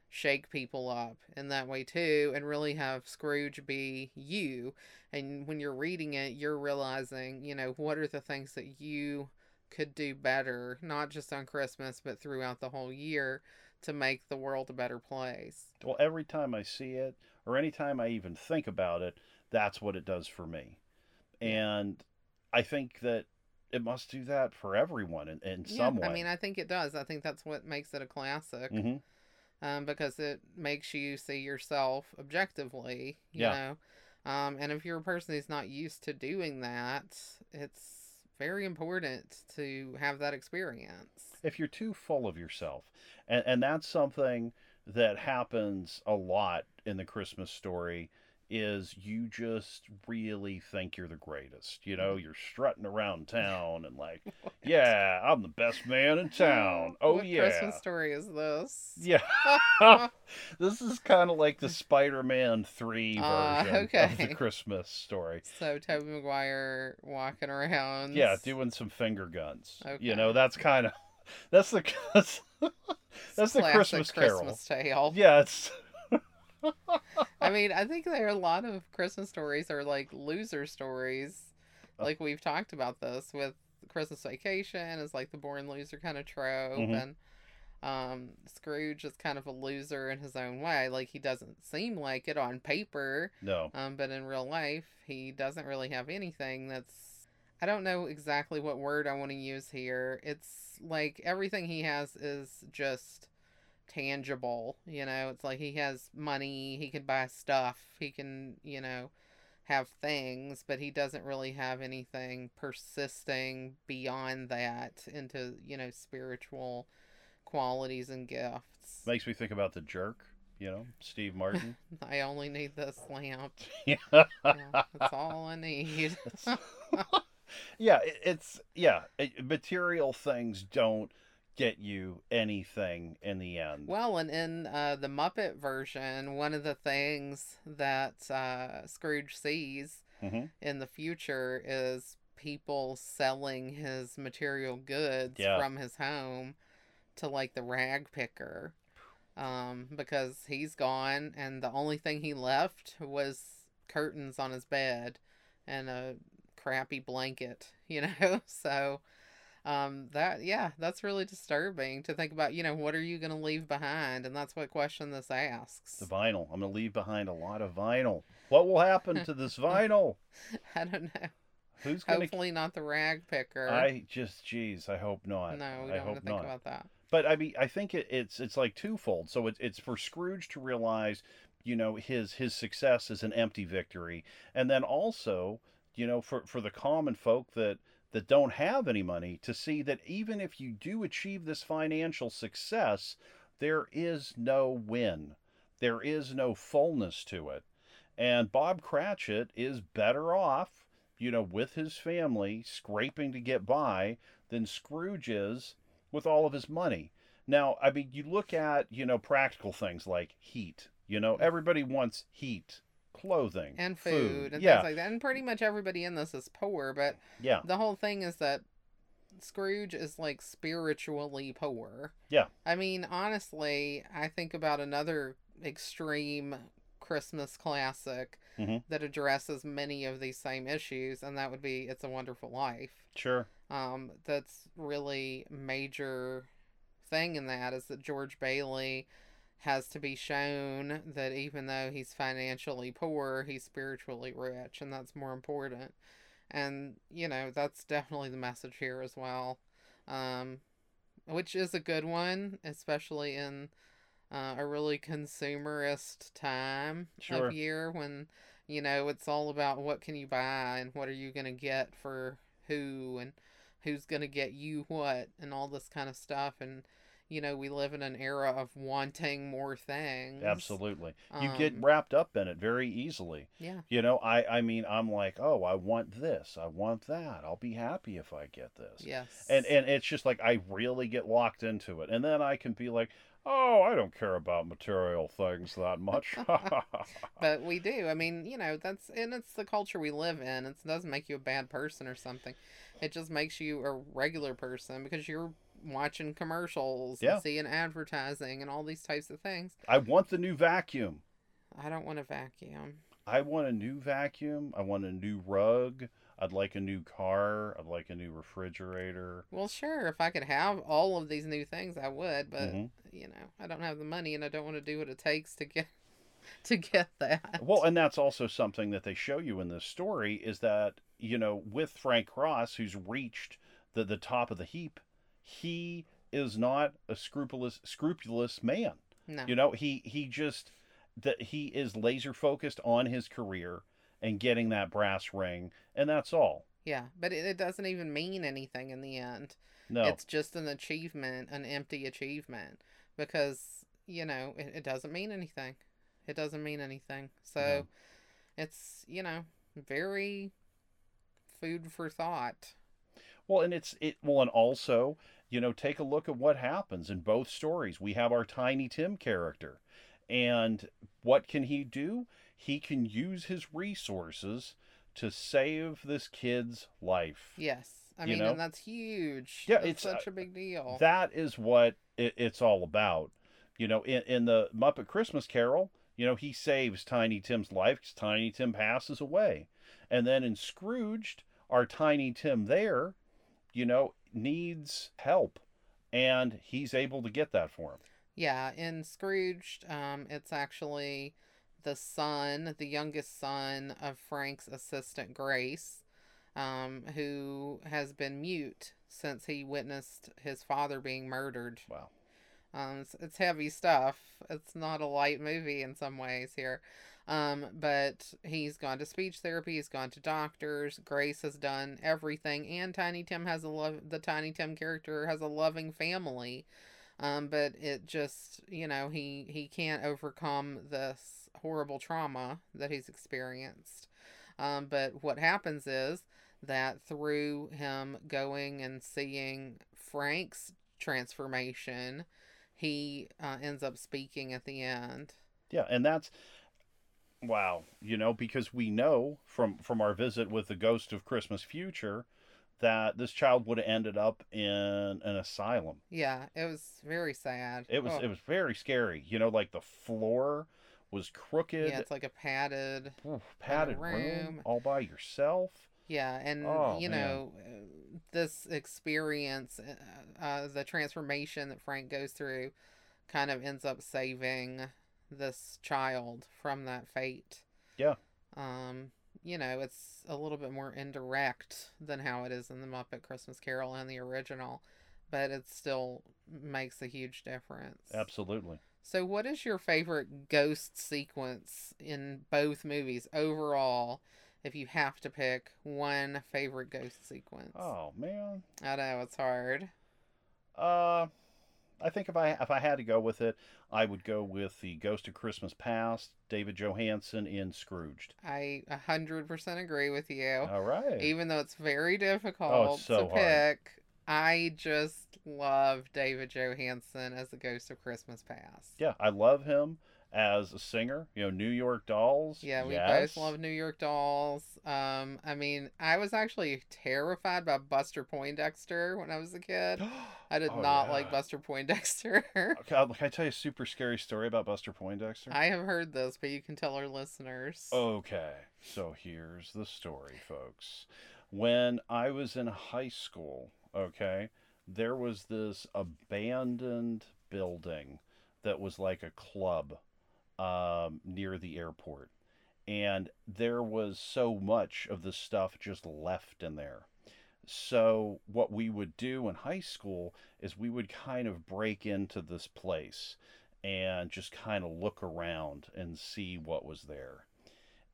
shake people up in that way too, and really have Scrooge be you. And when you're reading it, you're realizing, you know, what are the things that you could do better, not just on Christmas, but throughout the whole year to make the world a better place. Well, every time I see it, or anytime I even think about it, that's what it does for me. And I think that it must do that for everyone in, in some way. I mean, I think it does. I think that's what makes it a classic. hmm um, because it makes you see yourself objectively, you Yeah. know. Um, and if you're a person who's not used to doing that, it's very important to have that experience. If you're too full of yourself, and, and that's something that happens a lot in the Christmas story is you just really think you're the greatest. You know, you're strutting around town and like, yeah, I'm the best man in town. Oh what yeah. Christmas story is this? Yeah. this is kind of like the Spider-Man 3 version Ah, of okay. the Christmas story. So Tobey Maguire walking around. Yeah, doing some finger guns. Okay. You know, that's kind of that's the that's, that's the Classic Christmas Carol. Tale. Yeah, it's I mean, I think there are a lot of Christmas stories are like loser stories. Uh. Like we've talked about this with Christmas Vacation is like the born loser kind of trope Mhm. and um Scrooge is kind of a loser in his own way. Like he doesn't seem like it on paper, no. um, but in real life he doesn't really have anything that's I don't know exactly what word I want to use here. It's like everything he has is just tangible, you know. It's like he has money, he can buy stuff, he can, you know, have things, but he doesn't really have anything persisting beyond that into, you know, spiritual qualities and gifts. Makes me think about the jerk, you know, Steve Martin. I only need this lamp. yeah. Yeah, that's all I need. yeah, it, it's yeah, it, material things don't get you anything in the end. Well, and in uh, the Muppet version, one of the things that uh, Scrooge sees Mhm. in the future is people selling his material goods Yeah. from his home to like the rag picker. Um, because he's gone, and the only thing he left was curtains on his bed and a crappy blanket, you know? So, um, that, yeah, that's really disturbing to think about, you know, what are you going to leave behind? And that's what question this asks. The vinyl. I'm going to leave behind a lot of vinyl. What will happen to this vinyl? I don't know. Who's going to Hopefully not the rag picker. I just geez, I hope not. no, we I don't want hope to think not. about that. But I mean, I think it, it's it's like twofold. So it's it's for Scrooge to realize, you know, his his success is an empty victory, and then also, you know, for for the common folk that that don't have any money to see that even if you do achieve this financial success, there is no win, there is no fullness to it, and Bob Cratchit is better off, you know, with his family scraping to get by than Scrooge is with all of his money. Now, I mean, you look at, you know, practical things like heat. You know, everybody wants heat, clothing, And food, and yeah, things like that. And pretty much everybody in this is poor, but yeah, the whole thing is that Scrooge is like spiritually poor. Yeah. I mean, honestly, I think about another extreme Christmas classic Mhm. that addresses many of these same issues, and that would be It's a Wonderful Life. sure, Um, that's really major thing in that is that George Bailey has to be shown that even though he's financially poor, he's spiritually rich, and that's more important. And you know that's definitely the message here as well, um, which is a good one, especially in uh, a really consumerist time Sure. of year when you know it's all about what can you buy and what are you gonna get for who and who's gonna get you what and all this kind of stuff and you know we live in an era of wanting more things absolutely. You get Um, wrapped up in it very easily. yeah You know, I I mean, I'm like, oh, I want this, I want that. I'll be happy if I get this. yes And and it's just like I really get locked into it, and then I can be like, oh, I don't care about material things that much. but we do i mean you know that's and it's the culture we live in it doesn't make you a bad person or something it just makes you a regular person because you're watching commercials Yeah. and seeing advertising and all these types of things I want the new vacuum. i don't want a vacuum I want a new vacuum. I want a new rug. I'd like a new car. I'd like a new refrigerator. well sure if i could have all of these new things i would but Mhm. you know i don't have the money and i don't want to do what it takes to get to get that Well, and that's also something that they show you in this story is that, you know, with Frank Cross, who's reached the, the top of the heap, he is not a scrupulous scrupulous man. no You know, he he just that he is laser focused on his career and getting that brass ring, and that's all. Yeah, but it, it doesn't even mean anything in the end. No, It's just an achievement, an empty achievement, because you know it, it doesn't mean anything. It doesn't mean anything. So it's you know very food for thought. Well, and it's it well, and also, you know, take a look at what happens in both stories. We have our Tiny Tim character, and what can he do? He can use his resources to save this kid's life. Yes, I mean, know? and that's huge. Yeah, That's it's, uh, such a big deal. That is what it, it's all about. You know, in, in the Muppet Christmas Carol, you know, he saves Tiny Tim's life because Tiny Tim passes away. And then in Scrooged, our Tiny Tim there, you know, needs help. And he's able to get that for him. Yeah, in Scrooged, um, it's actually the son, the youngest son of Frank's assistant Grace, um, who has been mute since he witnessed his father being murdered. Wow. Um, it's, it's heavy stuff. It's not a light movie in some ways here. Um, but he's gone to speech therapy. He's gone to doctors. Grace has done everything, and Tiny Tim has a love. The Tiny Tim character has a loving family. Um, but it just, you know, he he can't overcome this horrible trauma that he's experienced. Um, but what happens is that through him going and seeing Frank's transformation, he uh, ends up speaking at the end. Yeah, and that's wow, you know, because we know from from our visit with the Ghost of Christmas Future that this child would have ended up in an asylum. Yeah, it was very sad. It was Oh, it was very scary. You know, like the floor was crooked, yeah, it's like a padded. oof, padded room. room. all by yourself. Yeah, and Oh, you know, this experience, uh, uh, the transformation that Frank goes through, kind of ends up saving this child from that fate. Yeah. Um, you know, it's a little bit more indirect than how it is in the Muppet Christmas Carol and the original, but it still makes a huge difference. Absolutely. So, what is your favorite ghost sequence in both movies overall? If you have to pick one favorite ghost sequence, Oh man. I know it's hard. Uh I think if I if I had to go with it, I would go with the Ghost of Christmas Past, David Johansen in Scrooged. I a hundred percent agree with you. All right. Even though it's very oh, difficult Oh, so to hard. pick, I just love David Johansen as the Ghost of Christmas Past. Yeah, I love him as a singer. You know, New York Dolls. Yeah, we yes. both love New York Dolls. Um, I mean, I was actually terrified by Buster Poindexter when I was a kid. I did Oh, not like. Buster Poindexter. Okay, can I tell you a super scary story about Buster Poindexter? I have heard this, but you can tell our listeners. Okay, so here's the story, folks. When I was in high school, okay, there was this abandoned building that was like a club um, near the airport. And there was so much of the stuff just left in there. So, what we would do in high school is we would kind of break into this place and just kind of look around and see what was there.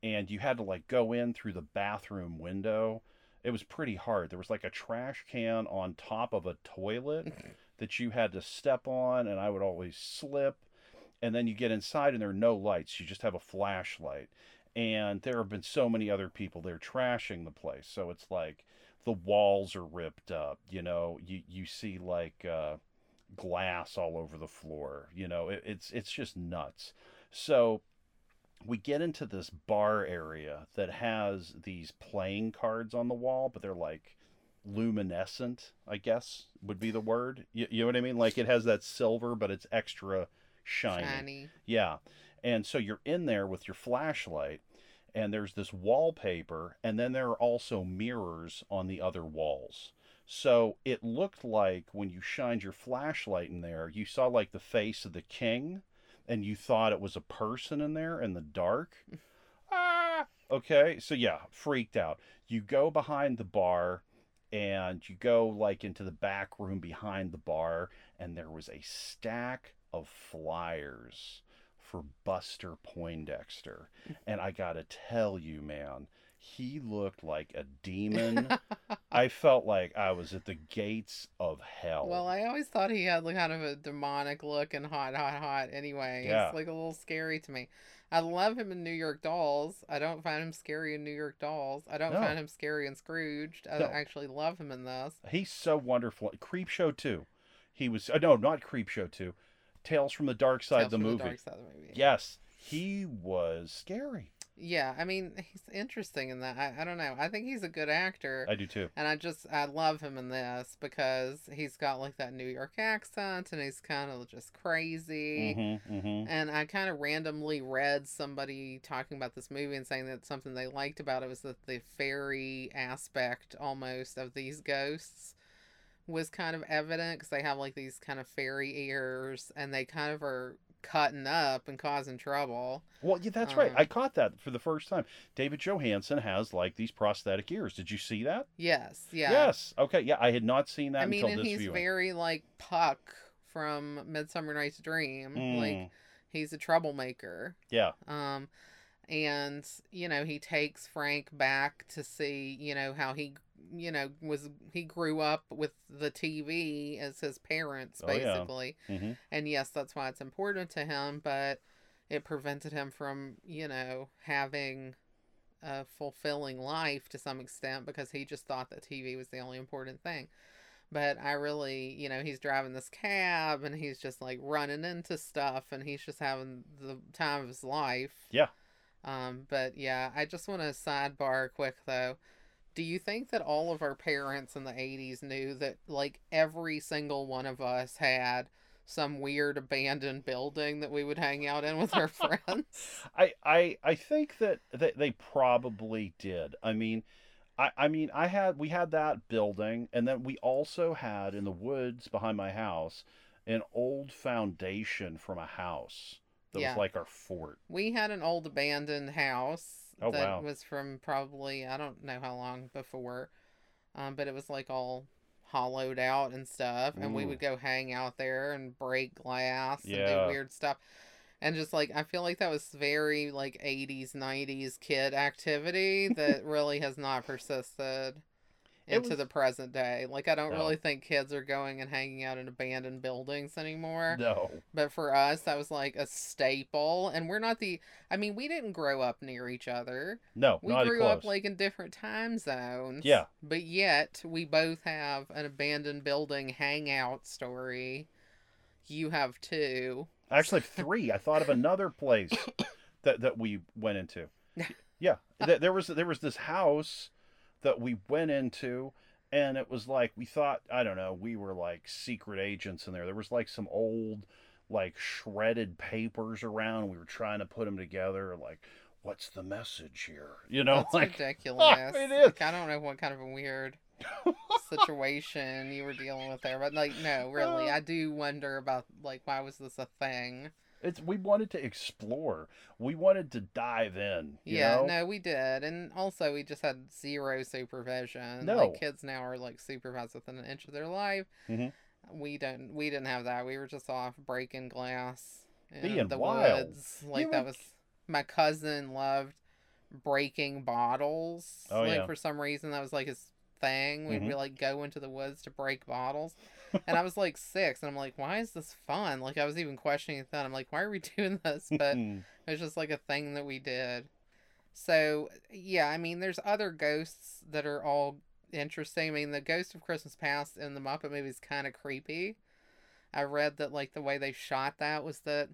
And you had to like go in through the bathroom window. It was pretty hard. There was like a trash can on top of a toilet that you had to step on, and I would always slip. And then you get inside, and there are no lights. You just have a flashlight. And there have been so many other people there trashing the place. So it's like the walls are ripped up. You know, you you see like uh, glass all over the floor. You know, it, it's it's just nuts. So we get into this bar area that has these playing cards on the wall, but they're like luminescent, I guess would be the word. You, you know what I mean? Like it has that silver, but it's extra shiny. Shiny. Yeah. And so you're in there with your flashlight, and there's this wallpaper, and then there are also mirrors on the other walls. So it looked like when you shined your flashlight in there, you saw like the face of the king, and you thought it was a person in there in the dark. ah! Okay, so yeah, freaked out. You go behind the bar, and you go like into the back room behind the bar, and there was a stack of flyers for Buster Poindexter. And I got to tell you, man, he looked like a demon. I felt like I was at the gates of hell. Well, I always thought he had like kind of a demonic look and hot, hot, hot. Anyway, Yeah. it's like a little scary to me. I love him in New York Dolls. I don't find him scary in New York Dolls. I don't No. find him scary in Scrooged. I No. actually love him in this. He's so wonderful. Creep Show 2. He was, uh, no, not Creep Show 2. Tales from the Dark Side, Tales the from movie. Dark Side of the movie. Yes, he was scary. Yeah, I mean, he's interesting in that. I, I don't know. I think he's a good actor. I do too. And I just I love him in this because he's got like that New York accent and he's kind of just crazy. Mm-hmm, mm-hmm. And I kind of randomly read somebody talking about this movie and saying that something they liked about it was that the fairy aspect almost of these ghosts was kind of evident because they have like these kind of fairy ears and they kind of are cutting up and causing trouble. Well, yeah, that's right. Um, I caught that for the first time. David Johansen has like these prosthetic ears. Did you see that? Yes, yeah. Yes. Okay. Yeah, I had not seen that I mean, until and this he's viewing. very like Puck from Midsummer Night's Dream. Like Mm, he's a troublemaker. yeah. Um, and you know he takes Frank back to see you know how he you know was he grew up with the TV as his parents Oh, yeah. basically, hmm and yes, that's why it's important to him, but it prevented him from you know having a fulfilling life to some extent because he just thought that TV was the only important thing. But I really, you know, he's driving this cab and he's just like running into stuff and he's just having the time of his life. Yeah. Um, but yeah, I just want to sidebar quick though. Do you think that all of our parents in the 80s knew that like every single one of us had some weird abandoned building that we would hang out in with our friends? I, I I think that, that they probably did. I mean, I, I mean I had we had that building, and then we also had in the woods behind my house an old foundation from a house that Yeah. was like our fort. We had an old abandoned house Oh, that wow. was from probably I don't know how long before, um, but it was like all hollowed out and stuff, and we would go hang out there and break glass and do weird stuff, and just like I feel like that was very like '80s '90s kid activity that really has not persisted into was- the present day. Like I don't No. really think kids are going and hanging out in abandoned buildings anymore. No. But for us, that was like a staple. And we're not the. I mean, we didn't grow up near each other. No. We grew up like in different time zones. Yeah. But yet, we both have an abandoned building hangout story. You have two. Actually, three. I thought of another place that that we went into. Yeah, th- there was there was this house that we went into, and it was like we thought I don't know we were like secret agents in there. There was like some old like shredded papers around. We were trying to put them together. Like, what's the message here? You know, That's like ridiculous. it is. Like, I don't know what kind of a weird situation you were dealing with there, but like, no, really, uh. I do wonder about like why was this a thing? It's we wanted to explore. We wanted to dive in. You yeah, know? no, we did, and also we just had zero supervision. No. like kids now are like supervised within an inch of their life. Mhm. We don't. We didn't have that. We were just off breaking glass in the wild. woods. Like that was my cousin loved breaking bottles. Oh, like yeah. for some reason that was like his thing. We'd Mhm. be like go into the woods to break bottles. And I was like six, and I'm like, why is this fun? Like I was even questioning it then. I'm like, why are we doing this? But it was just like a thing that we did. So yeah, I mean, there's other ghosts that are all interesting. I mean, the Ghost of Christmas Past in the Muppet movie is kind of creepy. I read that like the way they shot that was that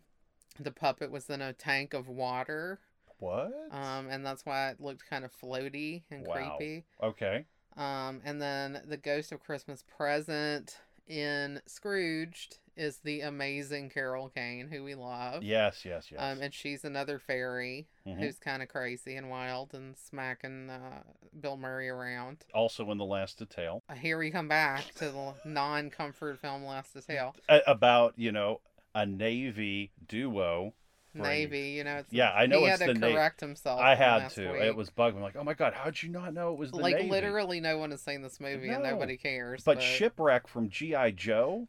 the puppet was in a tank of water, what? um, and that's why it looked kind of floaty and Wow. creepy. okay. Um, and then the Ghost of Christmas Present in Scrooged is the amazing Carol Kane, who we love. Yes, yes, yes. Um, and she's another fairy Mhm. who's kind of crazy and wild and smacking uh, Bill Murray around. also in the last detail Uh, Here we come back to the non-comfort film Last Detail. A- about you know a navy duo Navy, you know. It's, Yeah, I know He it's had to Na- correct himself. i had to week. it was bugging me like oh my god how'd you not know it was the like navy literally no one has seen this movie and nobody cares. but shipwreck from gi joe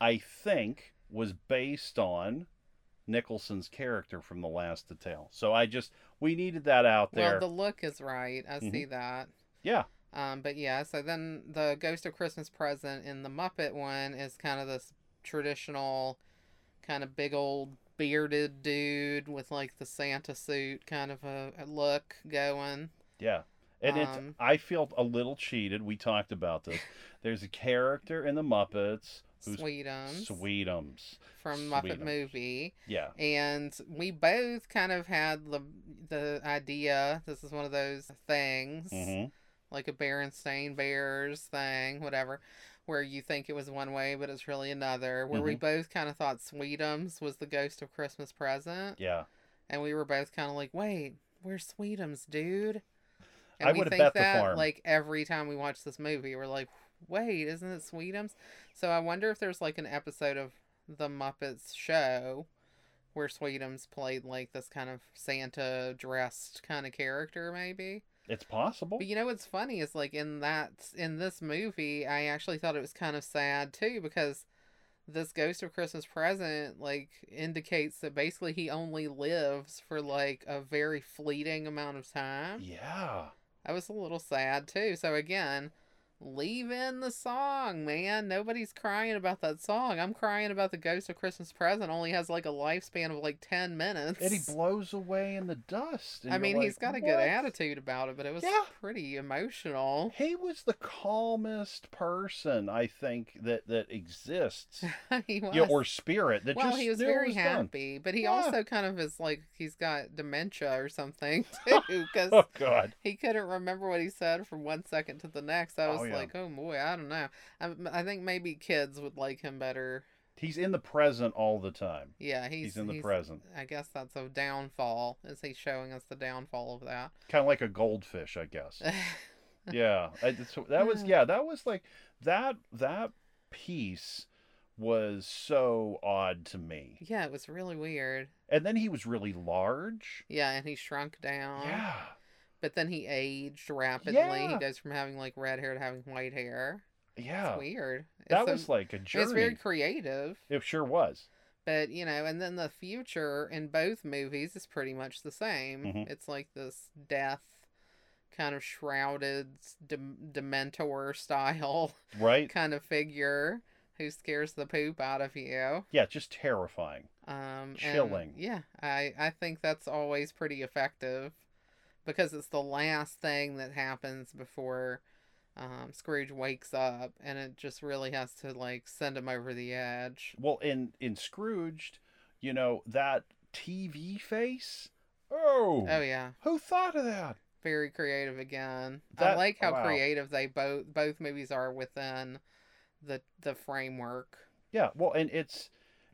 i think was based on Nicholson's character from the last detail. So I just we needed that out there. Well, the look is right. I see that. yeah. Um, but yeah, so then the Ghost of Christmas Present in the Muppet one is kind of this traditional, kind of big old bearded dude with like the Santa suit kind of a, a look going. Yeah. And it's Um, I feel a little cheated. We talked about this. There's a character in the Muppets who's Sweetums Sweetums. from Muppet Sweetums. Movie. Yeah. and we both kind of had the the idea this is one of those things hmm like a Berenstain Bears thing whatever where you think it was one way but it's really another where we Mm-hmm. both kind of thought Sweetums was the ghost of Christmas present Yeah. and we were both kind of like wait where's Sweetums dude and I we think bet that like every time we watch this movie we're like wait isn't it Sweetums so I wonder if there's like an episode of the Muppets show where Sweetums played like this kind of Santa dressed kind of character, maybe. It's possible. But you know what's funny is like in that in this movie, I actually thought it was kind of sad too because this Ghost of Christmas Present like indicates that basically he only lives for like a very fleeting amount of time. Yeah. I was a little sad too. So again, leave in the song, man. Nobody's crying about that song. I'm crying about the Ghost of Christmas Present. Only has like a lifespan of like ten minutes. And he blows away in the dust. I mean, he's like, got a good attitude about it, but it was Yeah. pretty emotional. He was the calmest person I think that that exists. he was. Yeah, or spirit that well, just he was very was done. happy, but he Yeah. also kind of is like he's got dementia or something too, because Oh God. he couldn't remember what he said from one second to the next. I Oh, was yeah. like, oh boy, I don't know. I, I think maybe kids would like him better. He's in the present all the time. Yeah, he's, He's, in the present. I guess that's a downfall. Is he showing us the downfall of that? Kind of like a goldfish, I guess. yeah. I, so that was uh. yeah, that was like that that piece was so odd to me. yeah, it was really weird. And then he was really large. Yeah, and he shrunk down. Yeah. But then he aged rapidly. Yeah. He goes from having like red hair to having white hair. Yeah. It's weird. That It's a- was like a journey. It's very creative. It sure was. But, you know, and then the future in both movies is pretty much the same. Mhm. It's like this death kind of shrouded dem- dementor style Right? kind of figure who scares the poop out of you. Yeah, just terrifying. Um, Chilling. yeah, I, I think that's always pretty effective because it's the last thing that happens before um, Scrooge wakes up, and it just really has to like send him over the edge. Well, in in Scrooged, you know, that TV face. Oh. Oh yeah, Who thought of that? very creative again. I like how wow. creative they both both movies are within the the framework. Yeah, well, and it's,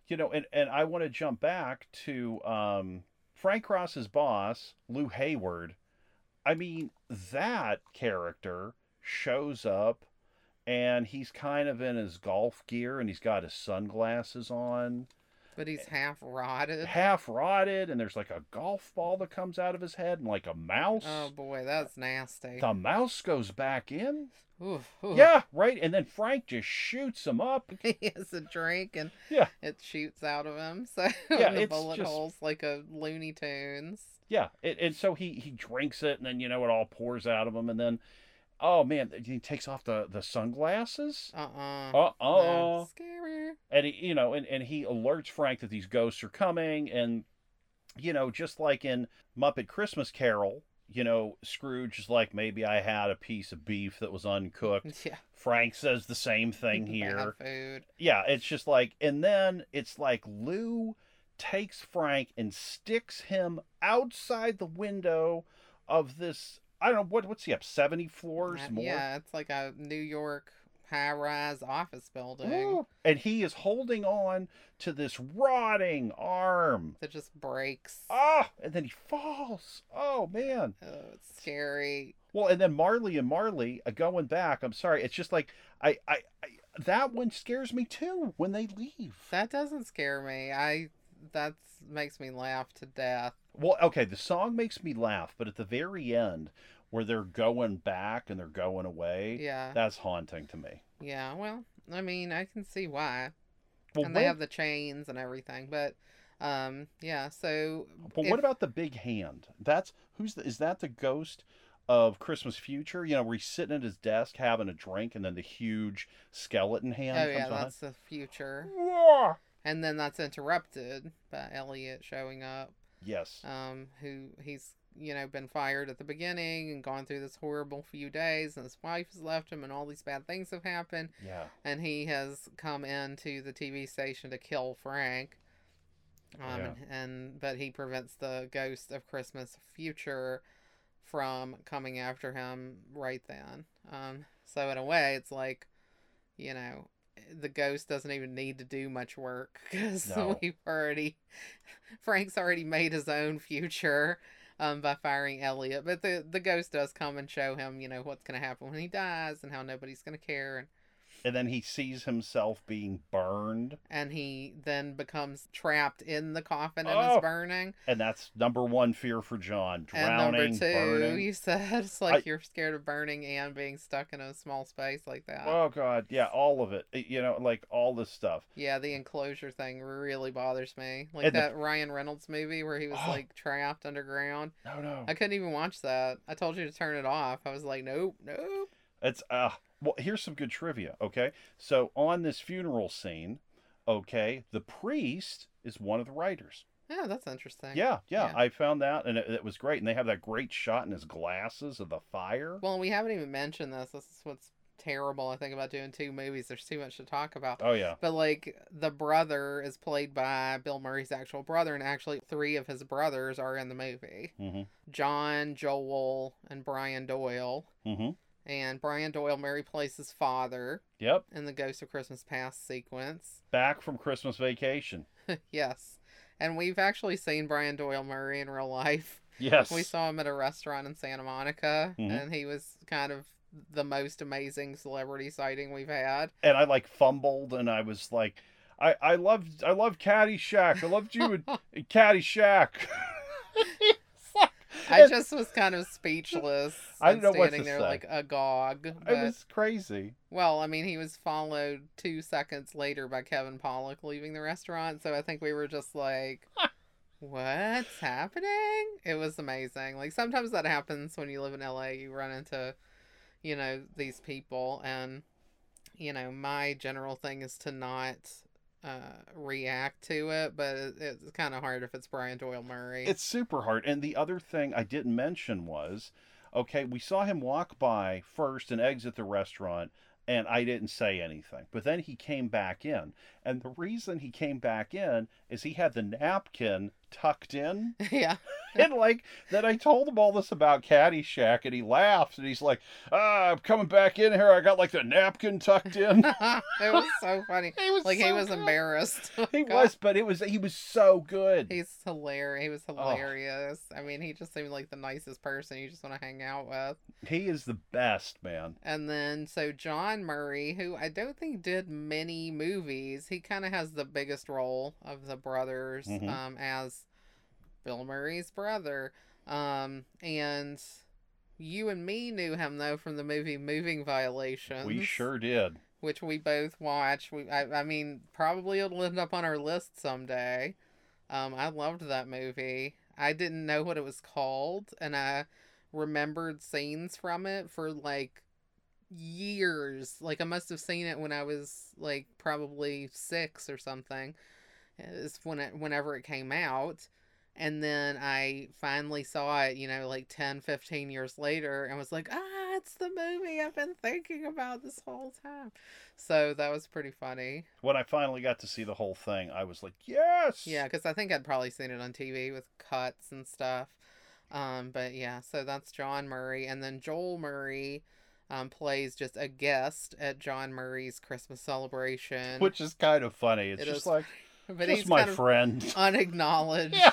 you know, and, and I want to jump back to um, Frank Cross's boss, Lew Hayward. I mean, that character shows up and he's kind of in his golf gear and he's got his sunglasses on, But he's half rotted. half rotted, and there's like a golf ball that comes out of his head and like a mouse. Oh boy, that's nasty. The mouse goes back in. Oof, oof. Yeah, right. And then Frank just shoots him up. he has a drink and Yeah. it shoots out of him. So Yeah, the it's bullet just- holes like a Looney Tunes. Yeah, it, and so he he drinks it, and then you know it all pours out of him, and then, oh man, he takes off the the sunglasses. Uh uh Uh uh Scary. And he, you know, and and he alerts Frank that these ghosts are coming, and you know, just like in Muppet Christmas Carol, you know, Scrooge is like, maybe I had a piece of beef that was uncooked. Yeah. Frank says the same thing here. Bad food. yeah, it's just like, and then it's like Lew takes Frank and sticks him outside the window of this. I don't know what what's he up seventy floors Uh, more. Yeah, it's like a New York high rise office building Ooh. And he is holding on to this rotting arm. that just breaks. Ah, and then he falls. Oh man. Oh, it's scary. Well, and then Marley and Marley uh, going back. I'm sorry. It's just like I, I, I that one scares me too when they leave. That doesn't scare me. I that makes me laugh to death. Well, okay, the song makes me laugh, but at the very end, where they're going back and they're going away, Yeah. that's haunting to me. Yeah, well, I mean, I can see why. Well, and they when- have the chains and everything, but Um, yeah. So, But if- what about the big hand? That's who's the, is that the ghost of Christmas Future? You know, where he's sitting at his desk having a drink, and then the huge skeleton hand oh yeah, on. that's the future, Yeah. And then that's interrupted by Elliot showing up. Yes. um, who he's you know been fired at the beginning and gone through this horrible few days, and his wife has left him, and all these bad things have happened, yeah. and he has come into the TV station to kill Frank. Um, Yeah. and, and but he prevents the ghost of Christmas future from coming after him right then. Um, so in a way, it's like, you know, the ghost doesn't even need to do much work because No. we've already Frank's already made his own future um, by firing Elliot. But the the ghost does come and show him, you know, what's gonna happen when he dies and how nobody's gonna care. And And then he sees himself being burned, and he then becomes trapped in the coffin and Oh. is burning. and that's number one fear for John: And number two, burning. you said it's like I- you're scared of burning and being stuck in a small space like that. Oh God, yeah, all of it. You know, like all this stuff. yeah, the enclosure thing really bothers me. Like And the- that Ryan Reynolds movie where he was Oh. like trapped underground. No, no. I couldn't even watch that. I told you to turn it off. I was like, nope, nope. It's uh well here's some good trivia, okay? So on this funeral scene, okay, the priest is one of the writers. Yeah, that's interesting. Yeah, yeah, Yeah. I found that and it, it was great. And they have that great shot in his glasses of the fire. Well, we haven't even mentioned this. This is what's terrible, I think, about doing two movies. There's too much to talk about. Oh yeah. But like the brother is played by Bill Murray's actual brother, and actually three of his brothers are in the movie: Mhm. John, Joel, and Brian Doyle. Mhm. And Brian Doyle Murray plays his father Yep. in the Ghost of Christmas Past sequence. Back from Christmas vacation. yes, and we've actually seen Brian Doyle Murray in real life. Yes. We saw him at a restaurant in Santa Monica, Mhm. and he was kind of the most amazing celebrity sighting we've had. and I like fumbled and I was like I I loved I loved Caddyshack. I loved you in Caddyshack. I just was kind of speechless. I didn't know what standing to there say. like agog. it was crazy. well, I mean, he was followed two seconds later by Kevin Pollak leaving the restaurant, so I think we were just like, "What's happening?" It was amazing. Like sometimes that happens when you live in LA. You run into, you know, these people, and you know, my general thing is to not uh react to it but it, it's kind of hard if it's brian doyle murray It's super hard. And the other thing I didn't mention was, okay, we saw him walk by first and exit the restaurant, and I didn't say anything. But then he came back in, and the reason he came back in is he had the napkin tucked in. yeah and like then I told him all this about Caddyshack, and he laughs, and he's like, "Ah, I'm coming back in here. I got like the napkin tucked in." it was so funny. he was Like he was good. embarrassed. He God, was, but it was he was so good. He's hilarious. He was Oh. hilarious. I mean, he just seemed like the nicest person you just want to hang out with. He is the best, man. And then so John Murray, who I don't think did many movies, he kind of has the biggest role of the brothers Mhm. um, as Bill Murray's brother. Um, and you and me knew him though from the movie Moving Violations. We sure did. which we both watched. We, I, I mean, probably it'll end up on our list someday. Um, I loved that movie. I didn't know what it was called, and I remembered scenes from it for like years. Like I must have seen it when I was like probably six or something. Is when it whenever it came out. And then I finally saw it, you know, like 10, 15 years later and was like, ah, it's the movie I've been thinking about this whole time. So that was pretty funny. When I finally got to see the whole thing, I was like, "Yes!" Yeah, because I think I'd probably seen it on TV with cuts and stuff. Um, but yeah, so that's John Murray. And then Joel Murray um, plays just a guest at John Murray's Christmas celebration. which is kind of funny. It's It just is like but just he's my friend. unacknowledged. Yeah.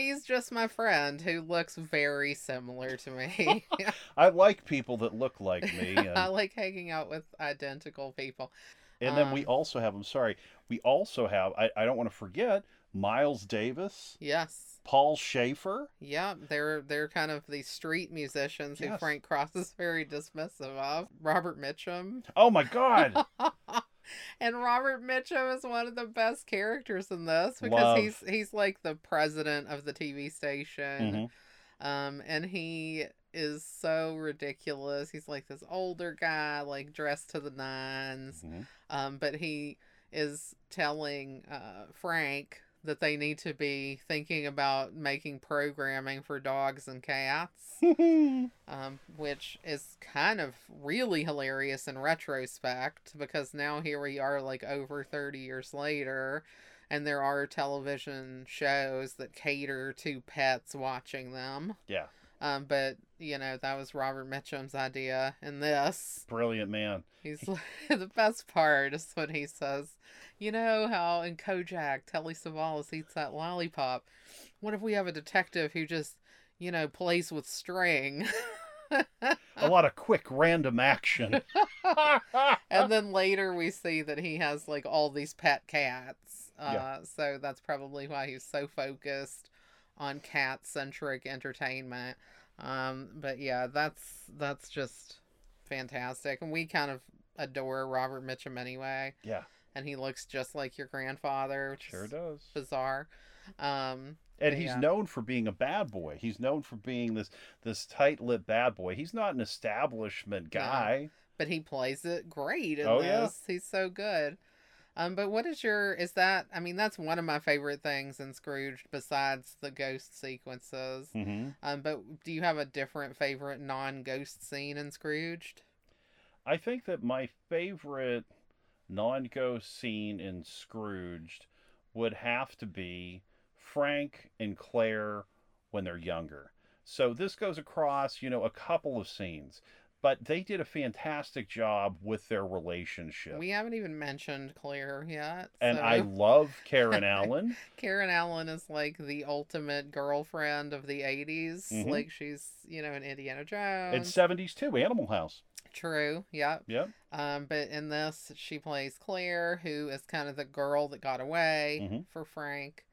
He's just my friend who looks very similar to me. I like people that look like me, I like hanging out with identical people. and then we um, also have. I'm sorry, we also have. I, I don't want to forget Miles Davis, Yes. Paul Shaffer. Yeah, they're they're kind of these street musicians who Frank Cross is very dismissive of. Robert Mitchum. Oh my God! And Robert Mitchum is one of the best characters in this because Love. he's he's like the president of the TV station. Mhm. Um, and he is so ridiculous. He's like this older guy, like dressed to the nines. Mhm. Um, but he is telling uh, Frank that they need to be thinking about making programming for dogs and cats, um, which is kind of really hilarious in retrospect because now here we are, like over 30 years later, and there are television shows that cater to pets watching them. yeah, Um, but you know that was Robert Mitchum's idea in this. brilliant man. He's the best part is when he says, "You know how in Kojak Telly Savalas eats that lollipop. What if we have a detective who just, you know, plays with string?" A lot of quick random action. and then later we see that he has like all these pet cats. Uh, Yeah. So that's probably why he's so focused on cat centric entertainment. Um, but yeah, that's that's just fantastic, and we kind of adore Robert Mitchum anyway, yeah, and he looks just like your grandfather, which sure is does. bizarre. Um, And he's yeah. known for being a bad boy. He's known for being this this tight-lipped bad boy. He's not an establishment guy. but he plays it great in Oh, this. yeah. He's so good. Um, but what is your is that? I mean, that's one of my favorite things in Scrooge besides the ghost sequences. hmm Um, but do you have a different favorite non-ghost scene in Scrooged? I think that my favorite non-ghost scene in Scrooged would have to be Frank and Claire when they're younger. So this goes across, you know, a couple of scenes, but they did a fantastic job with their relationship. We haven't even mentioned Claire yet. and I love Karen Allen. Karen Allen is like the ultimate girlfriend of the 80s. Mhm. Like she's, you know, in Indiana Jones. It's 70s too, Animal House. True. Yep. Yep. Um, but in this, she plays Claire, who is kind of the girl that got away Mhm. for Frank.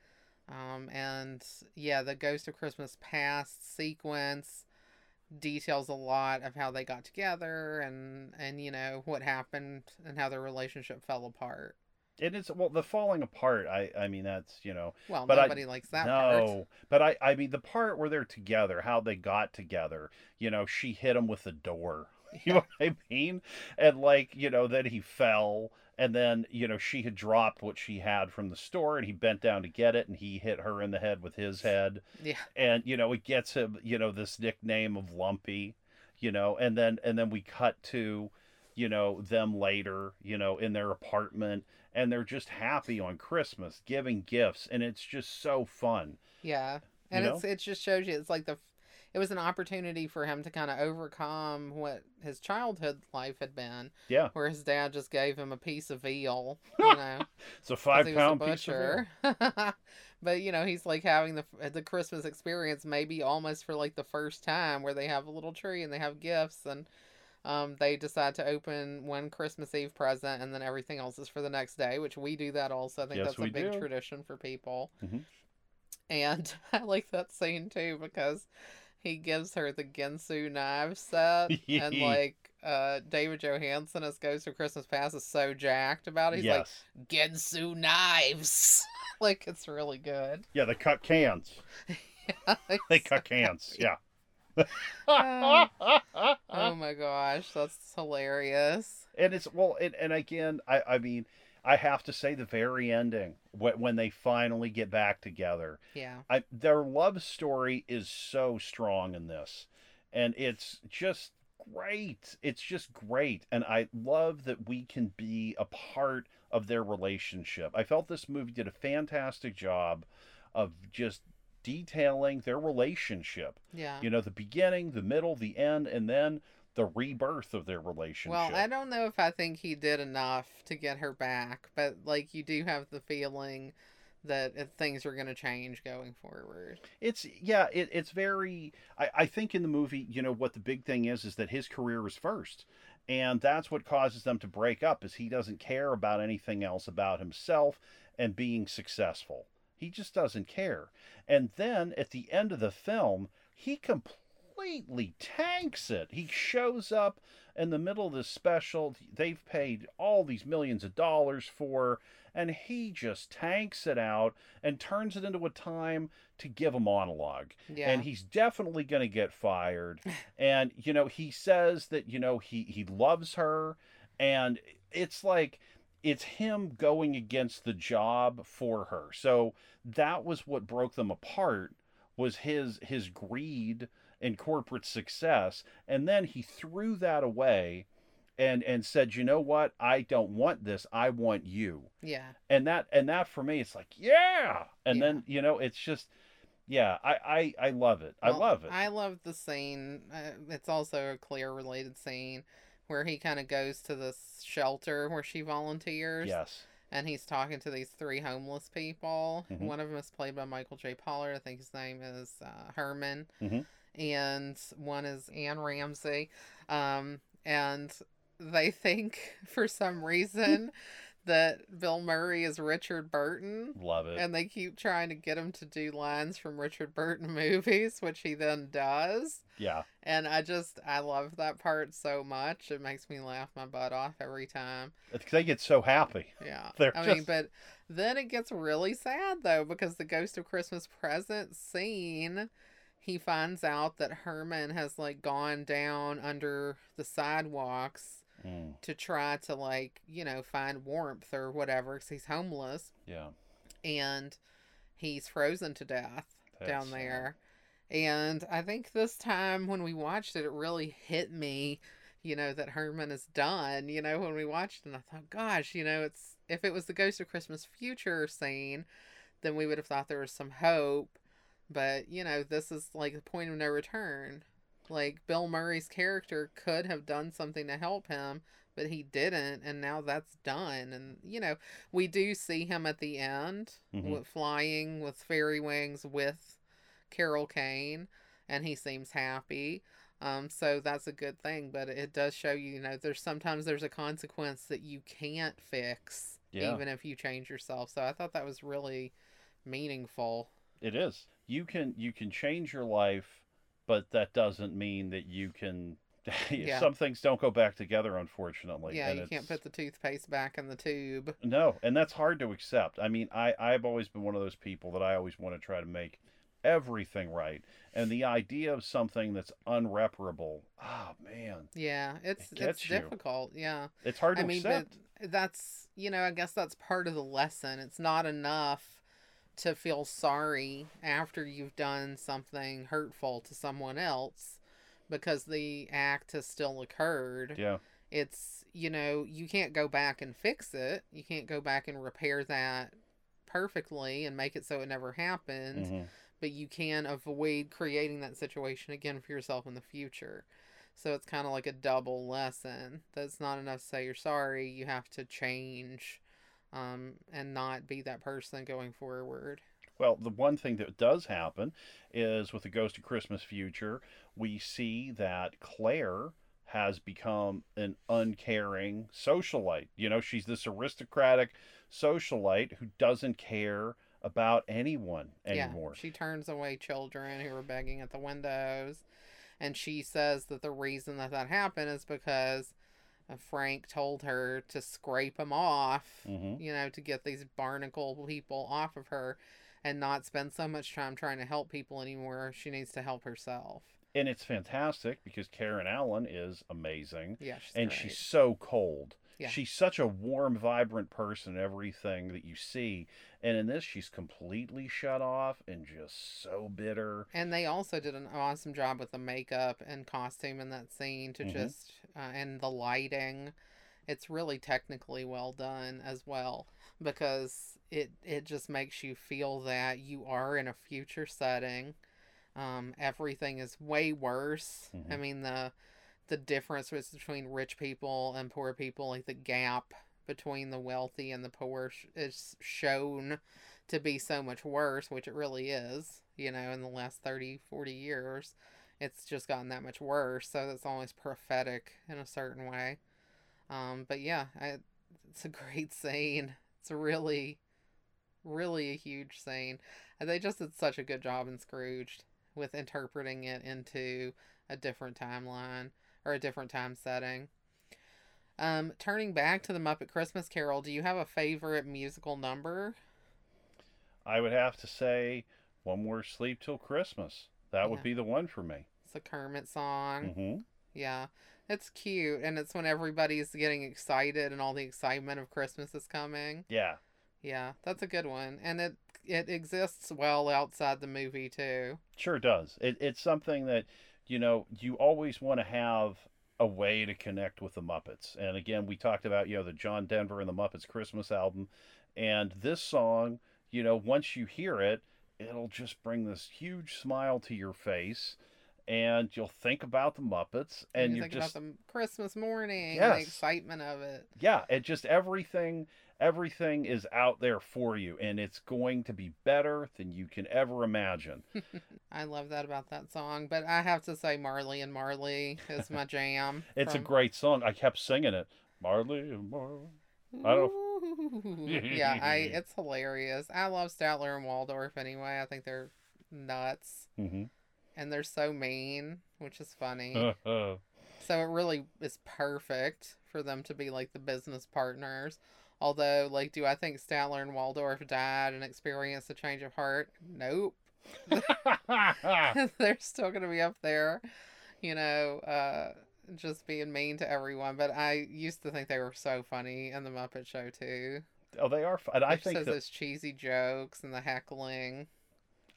Um, and yeah, the Ghost of Christmas Past sequence details a lot of how they got together and and you know what happened and how their relationship fell apart. And it's well the falling apart, I I mean that's, you know, Well, But I- nobody likes that part. no, but I I mean the part where they're together, how they got together. You know, she hit him with the door. You know what I mean? And like, you know, then he fell and then, you know, she had dropped what she had from the store and he bent down to get it and he hit her in the head with his head. Yeah. And, you know, it gets him, you know, this nickname of Lumpy, you know, and then and then we cut to, you know, them later, you know, in their apartment and they're just happy on Christmas, giving gifts, and it's just so fun. Yeah. And You it's it just shows you it's like the it was an opportunity for him to kind of overcome what his childhood life had been, Yeah, where his dad just gave him a piece of veal, you know. it's a five pound a pound piece of veal. butcher. but you know, he's like having the the Christmas experience maybe almost for like the first time where they have a little tree and they have gifts and um, they decide to open one Christmas Eve present and then everything else is for the next day, which we do that also. I think Yes, that's a big do. tradition for people. Mhm. And I like that scene too because he gives her the Ginsu knife set and like uh David Johansen as Ghost of Christmas Past is so jacked about it. He's like Ginsu knives. like it's really good. yeah, they cut cans. They cut cans. Yeah. Um, oh my gosh, that's hilarious. and it's well and, and again I, I mean i have to say the very ending when, when they finally get back together Yeah. I, their love story is so strong in this and it's just great it's just great and i love that we can be a part of their relationship i felt this movie did a fantastic job of just detailing their relationship Yeah. you know the beginning the middle the end and then the rebirth of their relationship Well, I don't know if I think he did enough to get her back, but like you do have the feeling that uh, things are going to change going forward. It's yeah, it, it's very. I, I think in the movie, you know, what the big thing is is that his career is first, and that's what causes them to break up. Is he doesn't care about anything else about himself and being successful. He just doesn't care. And then at the end of the film, he completely tanks it. He shows up in the middle of this special they've paid all these millions of dollars for, and he just tanks it out and turns it into a time to give a monologue. Yeah. And he's definitely going to get fired. and, you know, he says that, you know, he, he loves her. And it's like, it's him going against the job for her. So that was what broke them apart was his his greed and corporate success and then he threw that away and and said you know what i don't want this i want you yeah. and that and that for me it's like yeah and Yeah. then you know it's just yeah i i, I love it i love it I love the scene. Uh, it's also a clear related scene where he kind of goes to this shelter where she volunteers. yes And he's talking to these three homeless people. Mhm. One of them is played by Michael J. Pollard. I think his name is uh, Herman. Mhm. And one is Anne Ramsey. Um, and they think for some reason that Bill Murray is Richard Burton. love it And they keep trying to get him to do lines from Richard Burton movies, which he then does. yeah And I just, I love that part so much. It makes me laugh my butt off every time. It's- they get so happy Yeah. They're I mean, but then it gets really sad though, because the Ghost of Christmas Present scene, he finds out that Herman has like gone down under the sidewalks Mm, to try to like, you know, find warmth or whatever, because he's homeless yeah and he's frozen to death That's down sad. there. And I think this time when we watched it, it really hit me, you know, that Herman is done. You know, when we watched it, and I thought, gosh, you know, it's if it was the Ghost of Christmas Future scene, then we would have thought there was some hope. But you know, this is like the point of no return. Like Bill Murray's character could have done something to help him, but he didn't, and now that's done. And you know, we do see him at the end Mhm. with flying with fairy wings with Carol Kane, and he seems happy. Um, so that's a good thing, but it does show you, you know, there's sometimes there's a consequence that you can't fix, Yeah. even if you change yourself. So I thought that was really meaningful. It is. You can you can change your life, but that doesn't mean that you can. Yeah. Some things don't go back together, unfortunately. yeah, and you can't put the toothpaste back in the tube. No, and that's hard to accept. I mean, I I've always been one of those people that I always want to try to make everything right, and the idea of something that's unreparable. Oh man, Yeah, it's It it's you. difficult. Yeah. it's hard to I mean, accept. that's you know, I guess that's part of the lesson. It's not enough to feel sorry after you've done something hurtful to someone else because the act has still occurred. yeah, It's you know, you can't go back and fix it. You can't go back and repair that perfectly and make it so it never happened mhm. but you can avoid creating that situation again for yourself in the future. So it's kind of like a double lesson. That's not enough to say you're sorry. You have to change um, and not be that person going forward. Well, the one thing that does happen is with the Ghost of Christmas Future, we see that Claire has become an uncaring socialite. You know, she's this aristocratic socialite who doesn't care about anyone anymore. Yeah, she turns away children who are begging at the windows. And she says that the reason that that happened is because Frank told her to scrape them off, Mhm. you know, to get these barnacle people off of her and not spend so much time trying to help people anymore. She needs to help herself. And it's fantastic because Karen Allen is amazing. Yeah, she's and great. she's so cold. Yeah. She's such a warm, vibrant person everything that you see. And in this, she's completely shut off and just so bitter. And they also did an awesome job with the makeup and costume in that scene to Mhm. just uh, and the lighting. It's really technically well done as well because it it just makes you feel that you are in a future setting. Um, everything is way worse. I Mhm. mean the the difference between rich people and poor people, like the gap between the wealthy and the poor is shown to be so much worse, which it really is, you know, in the last 30, 40 years. It's just gotten that much worse. So that's always prophetic in a certain way. Um, but yeah, I, it's a great scene. It's really, really a huge scene. And they just did such a good job in Scrooged with interpreting it into a different timeline or a different time setting. Um, turning back to the Muppet Christmas Carol, do you have a favorite musical number? I would have to say One More Sleep Till Christmas. That would be the one for me. It's a Kermit song. hmm Yeah. It's cute and it's when everybody's getting excited and all the excitement of Christmas is coming. Yeah. Yeah, that's a good one. And it it exists well outside the movie too. Sure does. It, it's something that, you know, you always want to have a way to connect with the Muppets. And again, we talked about, you know, the John Denver and the Muppets Christmas album. And this song, you know, once you hear it, it'll just bring this huge smile to your face. And you'll think about the Muppets. And you you think just, about the Christmas morning and Yes. the excitement of it. yeah, it just everything. Everything is out there for you, and it's going to be better than you can ever imagine. I love that about that song, but I have to say Marley and Marley is my jam. It's a great song. I kept singing it. Marley and Marley. I don't- yeah, I it's hilarious. I love Statler and Waldorf anyway. I think they're nuts hmm and they're so mean, which is funny. So it really is perfect for them to be like the business partners. Although, like, do I think Statler and Waldorf died and experienced a change of heart? Nope. They're still going to be up there, you know, uh, just being mean to everyone. But I used to think they were so funny in the Muppet Show too. oh, they are. Fun. And I think says that those cheesy jokes and the heckling.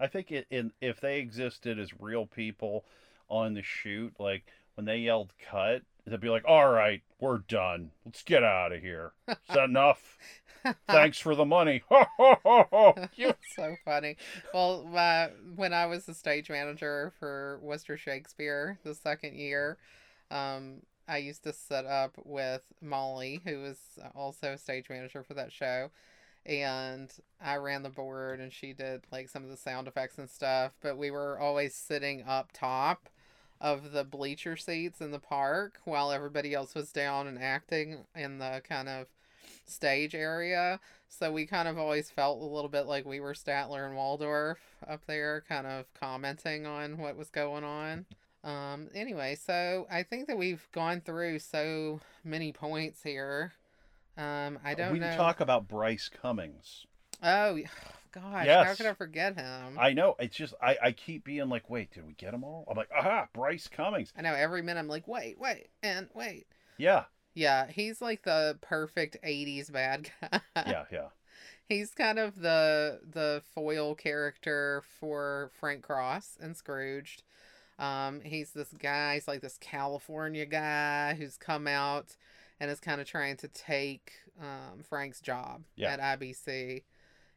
I think it in if they existed as real people on the shoot, like when they yelled "cut," they'd be like, "All right, we're done. Let's get out of here. Is that enough? Thanks for the money." Ho ho ho ho. You- It's so funny. Well, my, when I was the stage manager for Worcester Shakespeare the second year, um, I used to set up with Molly, who was also a stage manager for that show. And I ran the board and she did like some of the sound effects and stuff. But we were always sitting up top of the bleacher seats in the park while everybody else was down and acting in the kind of stage area. So we kind of always felt a little bit like we were Statler and Waldorf up there, kind of commenting on what was going on. Um, anyway, so I think that we've gone through so many points here. Um, I don't we know. can talk about Bryce Cummings. Oh, gosh, how Yes. could I forget him? I know. It's just I, I keep being like, wait, did we get them all? I'm like, aha, Bryce Cummings. I know every minute I'm like, wait, wait, and wait. Yeah, Yeah, he's like the perfect '80s bad guy. yeah, yeah. He's kind of the the foil character for Frank Cross and Scrooged. Um, he's this guy. He's like this California guy who's come out and is kind of trying to take um, Frank's job Yeah. at IBC,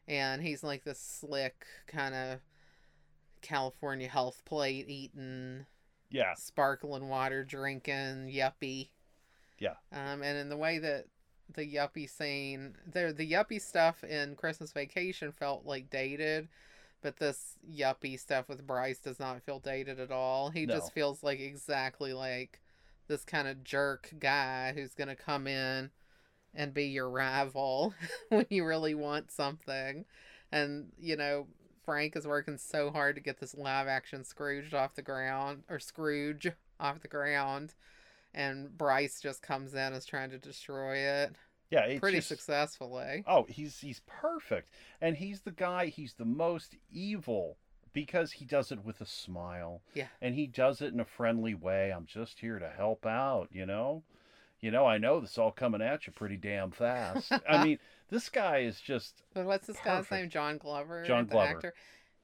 and he's like this slick kind of California health plate eating, Yeah, sparkling water drinking yuppie. Yeah. Um, and in the way that the yuppie scene, the the yuppie stuff in Christmas Vacation felt like dated, but this yuppie stuff with Bryce does not feel dated at all. He No. just feels like exactly like this kind of jerk guy who's gonna come in and be your rival when you really want something. And you know, Frank is working so hard to get this live action Scrooge off the ground or Scrooge off the ground. And Bryce just comes in is trying to destroy it yeah. It's pretty just- successfully. Oh, he's he's perfect, and he's the guy. He's the most evil because he does it with a smile. Yeah. and he does it in a friendly way. I'm just here to help out. You know, you know. I know this all coming at you pretty damn fast. I mean, this guy is just what's this guy's name? John Glover. John the Glover. Actor.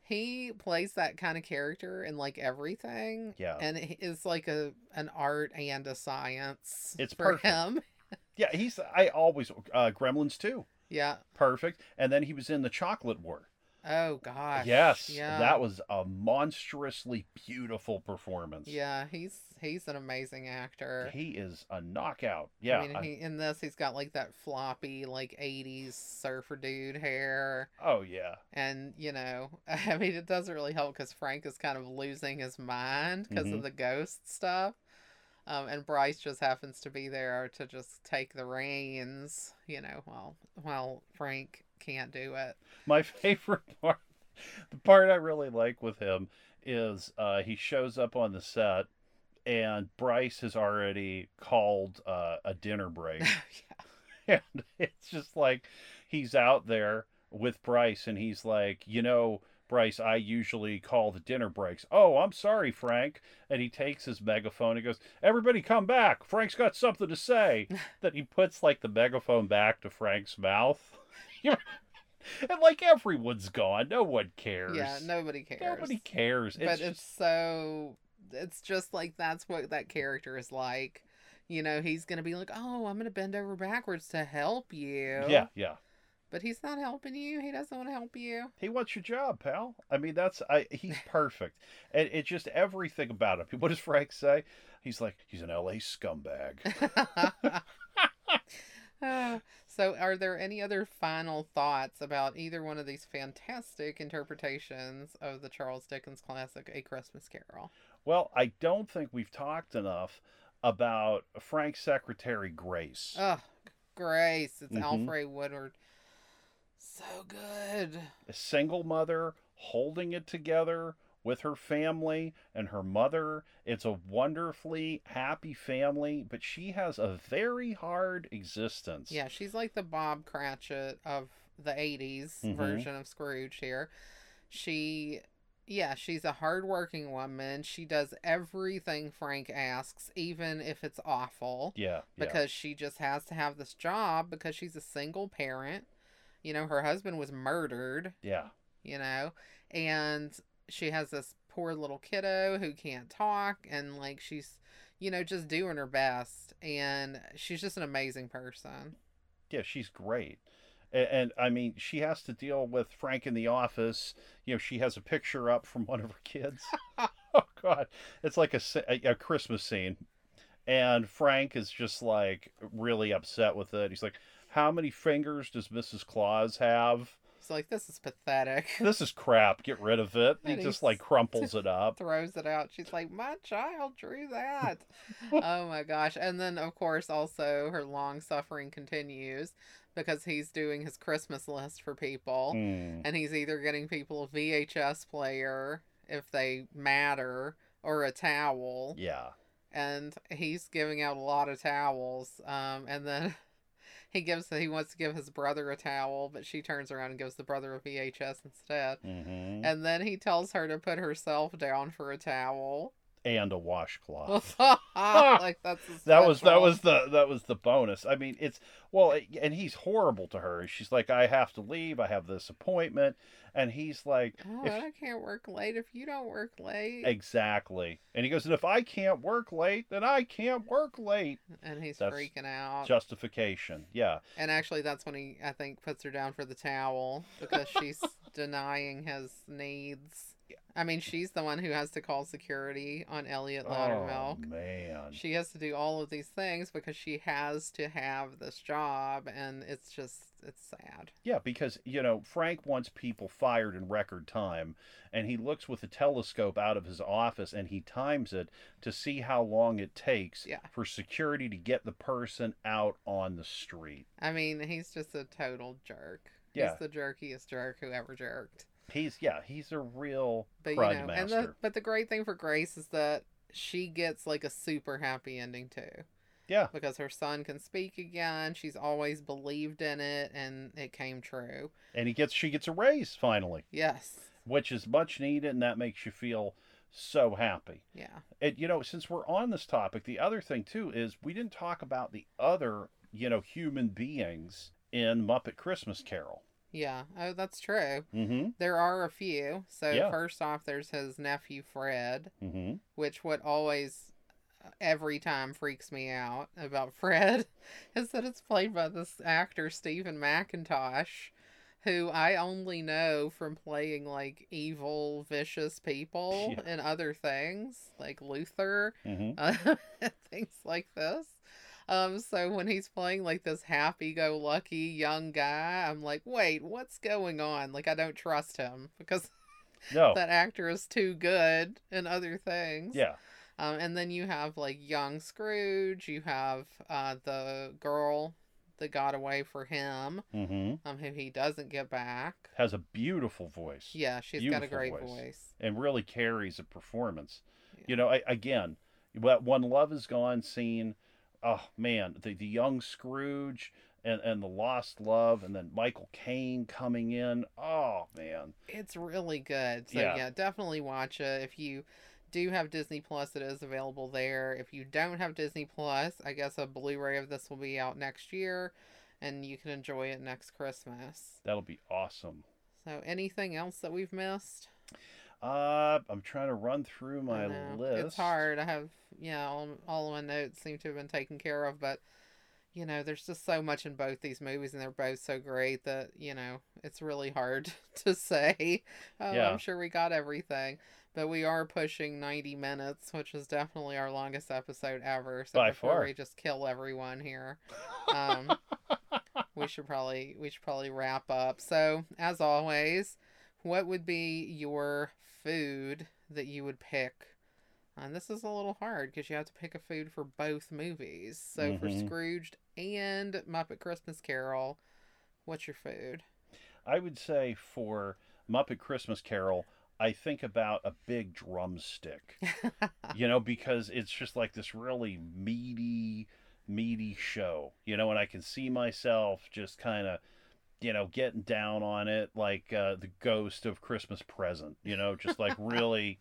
He plays that kind of character in like everything. Yeah. And it is like a an art and a science It's for perfect. him. yeah. He's I always uh, Gremlins too. Yeah. Perfect, and then he was in the Chocolate War. Oh gosh. yes, Yeah. that was a monstrously beautiful performance. Yeah, he's he's an amazing actor. He is a knockout. Yeah, I mean, I- he, in this, he's got like that floppy, like '80s surfer dude hair, oh yeah. and you know, I mean, it doesn't really help because Frank is kind of losing his mind because Mhm. of the ghost stuff, um, and Bryce just happens to be there to just take the reins, you know, while while Frank can't do it. My favorite part, the part I really like with him is uh, he shows up on the set, and Bryce has already called uh, a dinner break. yeah. and it's just like he's out there with Bryce, and he's like, you know, Bryce, I usually call the dinner breaks. Oh, I'm sorry, Frank. And he takes his megaphone and goes, Everybody come back. Frank's got something to say. that he puts like the megaphone back to Frank's mouth. and like everyone's gone. No one cares. Yeah, nobody cares. Nobody cares. but It's it's just- so it's just like that's what that character is like you know he's gonna be like oh i'm gonna bend over backwards to help you yeah, yeah. but he's not helping you he doesn't want to help you He wants your job, pal. I mean, that's I. He's perfect, and it's just everything about him. What does Frank say? He's like, he's an L.A. scumbag. Uh, so are there any other final thoughts about either one of these fantastic interpretations of the charles dickens classic a christmas carol Well, I don't think we've talked enough about Frank's secretary Grace. oh grace it's Mhm. Alfre Woodard so good a single mother holding it together with her family and her mother. It's a wonderfully happy family, but she has a very hard existence. Yeah, she's like the Bob Cratchit of the 80s Mhm. version of Scrooge here. She, yeah, she's a hardworking woman. She does everything Frank asks, even if it's awful, Yeah. yeah. because she just has to have this job because she's a single parent. You know, her husband was murdered, yeah. you know, and she has this poor little kiddo who can't talk, and like she's, you know, just doing her best. And she's just an amazing person. Yeah, she's great. And, and I mean, she has to deal with Frank in the office. You know, she has a picture up from one of her kids. oh God, it's like a a Christmas scene, and Frank is just like really upset with it. He's like, "How many fingers does Mrs. Claus have? Like, this is pathetic. This is crap. Get rid of it." He And just like crumples it up. Throws it out. She's like, my child drew that. oh my gosh. And then, of course, also her long suffering continues because he's doing his Christmas list for people. Mm, And he's either getting people a VHS player if they matter or a towel. yeah. And he's giving out a lot of towels. Um, and then. He gives he wants to give his brother a towel, but she turns around and gives the brother a VHS instead. hmm And then he tells her to put herself down for a towel. And a washcloth. like that's that was that was the that was the bonus. I mean, it's well, and he's horrible to her. She's like, I have to leave. I have this appointment, and he's like, Oh, if- I can't work late if you don't work late. exactly. And he goes, and if I can't work late, then I can't work late. And he's That's freaking out. Justification. Yeah. And actually, that's when he, I think, puts her down for the towel because she's denying his needs. I mean, she's the one who has to call security on Elliot Oh man. She has to do all of these things because she has to have this job, and it's just, it's sad. Yeah, because you know Frank wants people fired in record time, and he looks with a telescope out of his office and he times it to see how long it takes Yeah. for security to get the person out on the street. I mean, he's just a total jerk. Yeah. He's the jerkiest jerk who ever jerked. He's yeah, he's a real But crud you know, master. and the but the great thing for Grace is that she gets like a super happy ending too. Yeah. Because her son can speak again. She's always believed in it and it came true. and he gets she gets a raise finally, Yes. which is much needed, and that makes you feel so happy. Yeah. And you know, since we're on this topic, the other thing too is we didn't talk about the other you know human beings in Muppet Christmas Carol. Yeah. Oh, that's true. Mm-hmm. There are a few. So Yeah. first off there's his nephew Fred, Mm-hmm. which what always every time freaks me out about Fred is that it's played by this actor Steven Mackintosh, who I only know from playing like evil, vicious people Yeah. in other things like Luther, Mm-hmm. uh, things like this. Um, so when he's playing like this happy-go-lucky young guy, I'm like, wait, what's going on? Like I don't trust him because No. that actor is too good in other things. Yeah. Um, and then you have like young Scrooge. You have uh, the girl, that got away for him, hmm um, who he doesn't get back. Has a beautiful voice Yeah, she's got a great voice. voice. and really carries a performance. Yeah. You know, I, again, what when love is gone scene, oh man, the the young Scrooge and and the lost love, and then Michael Caine coming in. Oh man, It's really good. So Yeah. yeah. definitely watch it. If you do have Disney Plus, it is available there. If you don't have Disney Plus, I guess a Blu-ray of this will be out next year, and you can enjoy it next Christmas. that'll be awesome. So anything else that we've missed? Uh, I'm trying to run through my list. It's hard. I have yeah, all, all of my notes seem to have been taken care of, but you know, there's just so much in both these movies, and they're both so great that you know it's really hard to say. Oh, Yeah. I'm sure we got everything, but we are pushing 90 minutes, which is definitely our longest episode ever. So By before far. we just kill everyone here, um, we should probably we should probably wrap up. So as always, what would be your food that you would pick? And this is a little hard because you have to pick a food for both movies. So for Mhm. Scrooged and Muppet Christmas Carol, what's your food? I would say for Muppet Christmas Carol, I think about a big drumstick. you know, because it's just like this really meaty, meaty show, you know, and I can see myself just kind of, you know, getting down on it like uh, the ghost of Christmas present, you know, just like really,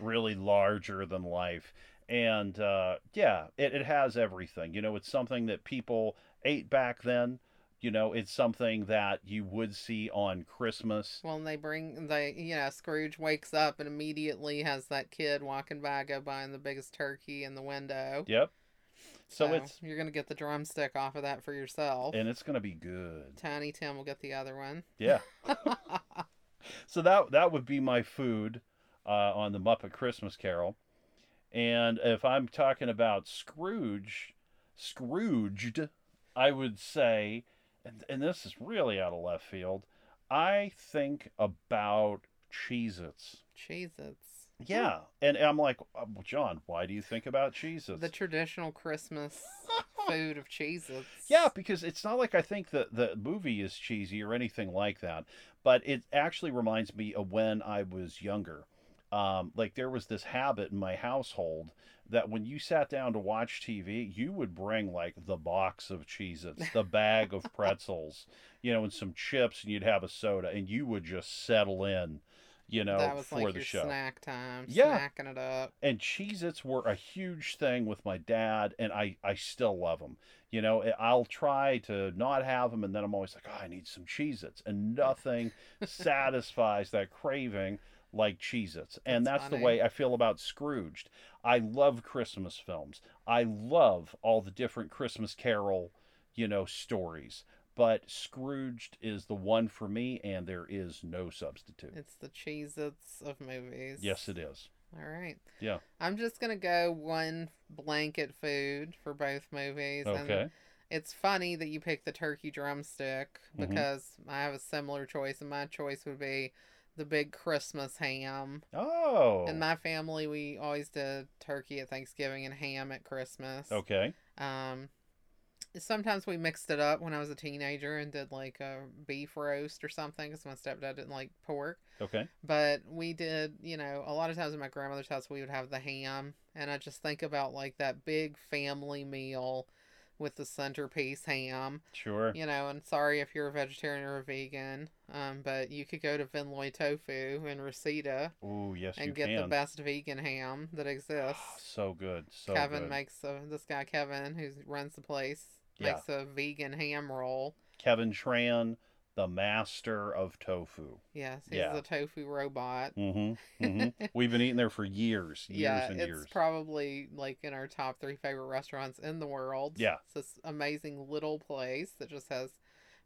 really larger than life. And uh, yeah, it, it has everything. You know, it's something that people ate back then. You know, it's something that you would see on Christmas. Well, and they bring they you know Scrooge wakes up and immediately has that kid walking by go buying the biggest turkey in the window. Yep. So, So, it's you're gonna get the drumstick off of that for yourself. and it's gonna be good. Tiny Tim will get the other one. Yeah. So that that would be my food uh, on the Muppet Christmas Carol. And if I'm talking about Scrooge, Scrooged, I would say, and, and this is really out of left field, I think about Cheez Its. Cheez-Its. Yeah. And I'm like, "Uh, well, John, why do you think about Cheez Its? The traditional Christmas food of Cheez-Its. Yeah, because it's not like I think that the movie is cheesy or anything like that, but it actually reminds me of when I was younger. Um, like there was this habit in my household that when you sat down to watch TV, you would bring like the box of Cheez Its, the bag of pretzels, you know, and some chips, and you'd have a soda, and you would just settle in, you know, that was for like the your show. snack time. Yeah. Snacking it up. and Cheez Its were a huge thing with my dad, and I, I still love them. You know, I- I'll try to not have them, and then I'm always like, oh, I need some Cheez Its. And nothing satisfies that craving like Cheez Its. And That's that's the way I feel about Scrooged. I love Christmas films, I love all the different Christmas Carol, you know, stories. But Scrooged is the one for me, and there is no substitute. It's the Cheez-Its of movies. Yes, it is. All right. Yeah. I'm just gonna go one blanket food for both movies. And Okay. it's funny that you picked the turkey drumstick Mhm. because I have a similar choice, and my choice would be the big Christmas ham. Oh. In my family, we always did turkey at Thanksgiving and ham at Christmas. Okay. Um, sometimes we mixed it up when I was a teenager and did like a beef roast or something because my stepdad didn't like pork. Okay. But we did, you know, a lot of times at my grandmother's house, we would have the ham. And I just think about like that big family meal with the centerpiece ham, Sure. you know. And sorry if you're a vegetarian or a vegan, um, but you could go to Vinh Loi Tofu in Reseda Oh yes, you and get can. the best vegan ham that exists. so good. So Kevin good. makes a, this guy Kevin who runs the place Yeah. makes a vegan ham roll. Kevin Tran, the master of tofu. Yes, he's Yeah. a tofu robot. Mm-hmm. mm-hmm. We've been eating there for years, years yeah, and it's years. probably like in our top three favorite restaurants in the world. Yeah. it's this amazing little place that just has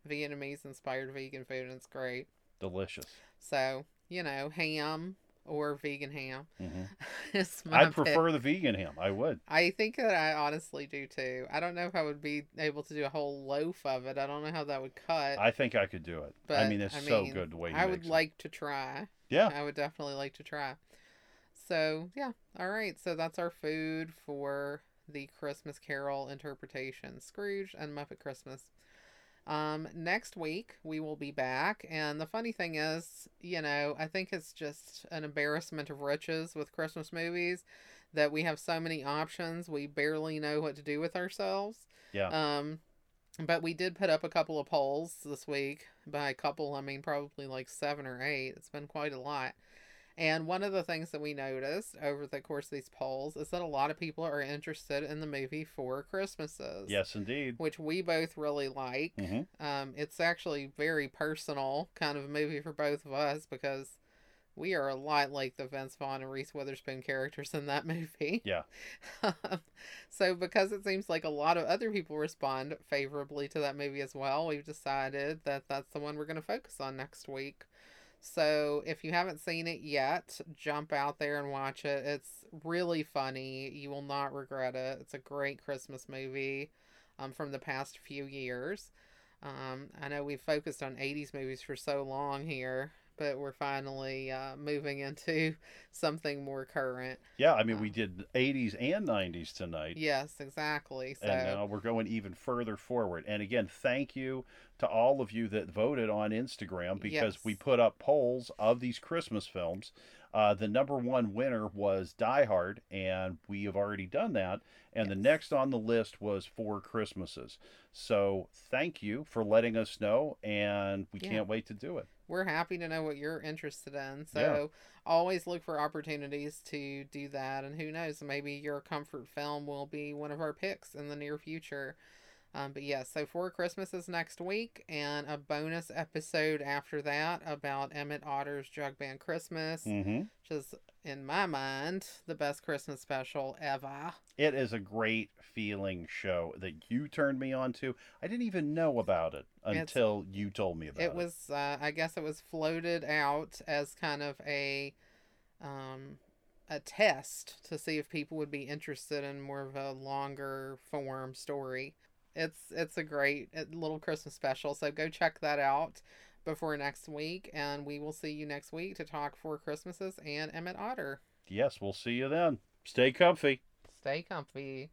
Vietnamese inspired vegan food, and it's great. Delicious. So you know, ham or vegan ham hmm is my I'd pick. prefer the vegan ham. I would. I think that I honestly do too. I don't know if I would be able to do a whole loaf of it. I don't know how that would cut. I think I could do it. But I mean, it's I so mean, good the way I would it. like to try. Yeah. I would definitely like to try. So, yeah. All right. So that's our food for the Christmas Carol interpretation Scrooge and Muppet Christmas. Um, next week we will be back, and the funny thing is, you know, I think it's just an embarrassment of riches with Christmas movies that we have so many options, we barely know what to do with ourselves. Yeah. Um, but we did put up a couple of polls this week. By a couple, I mean probably like seven or eight. It's been quite a lot. And one of the things that we noticed over the course of these polls is that a lot of people are interested in the movie Four Christmases. Yes, indeed. Which we both really like. Mhm. Um, it's actually very personal kind of a movie for both of us because we are a lot like the Vince Vaughn and Reese Witherspoon characters in that movie. Yeah. so because it seems like a lot of other people respond favorably to that movie as well, we've decided that that's the one we're going to focus on next week. So if you haven't seen it yet, jump out there and watch it. It's really funny. You will not regret it. It's a great Christmas movie um, from the past few years. Um, I know we've focused on 80s movies for so long here, but we're finally uh, moving into something more current. Yeah, I mean, we Um, did 80s and 90s tonight. Yes, exactly. So And now we're going even further forward. And again, thank you to all of you that voted on Instagram because we put up polls of these Christmas films. Uh, the number one winner was Die Hard, and we have already done that. And the next on the list was Four Christmases. So thank you for letting us know, and we Yeah. can't wait to do it. We're happy to know what you're interested in. So always look for opportunities to do that. And who knows, maybe your comfort film will be one of our picks in the near future. Um, but yeah, so Four Christmases next week, and a bonus episode after that about Emmett Otter's Jug Band Christmas, Mm-hmm. which is, in my mind, the best Christmas special ever. It is a great feeling show that you turned me on to. I didn't even know about it It's- until you told me about it. it was uh, i guess it was floated out as kind of a um a test to see if people would be interested in more of a longer form story it's it's a great uh, little christmas special so go check that out before next week and we will see you next week to talk Four Christmases and emmett otter Yes, we'll see you then. Stay comfy. stay comfy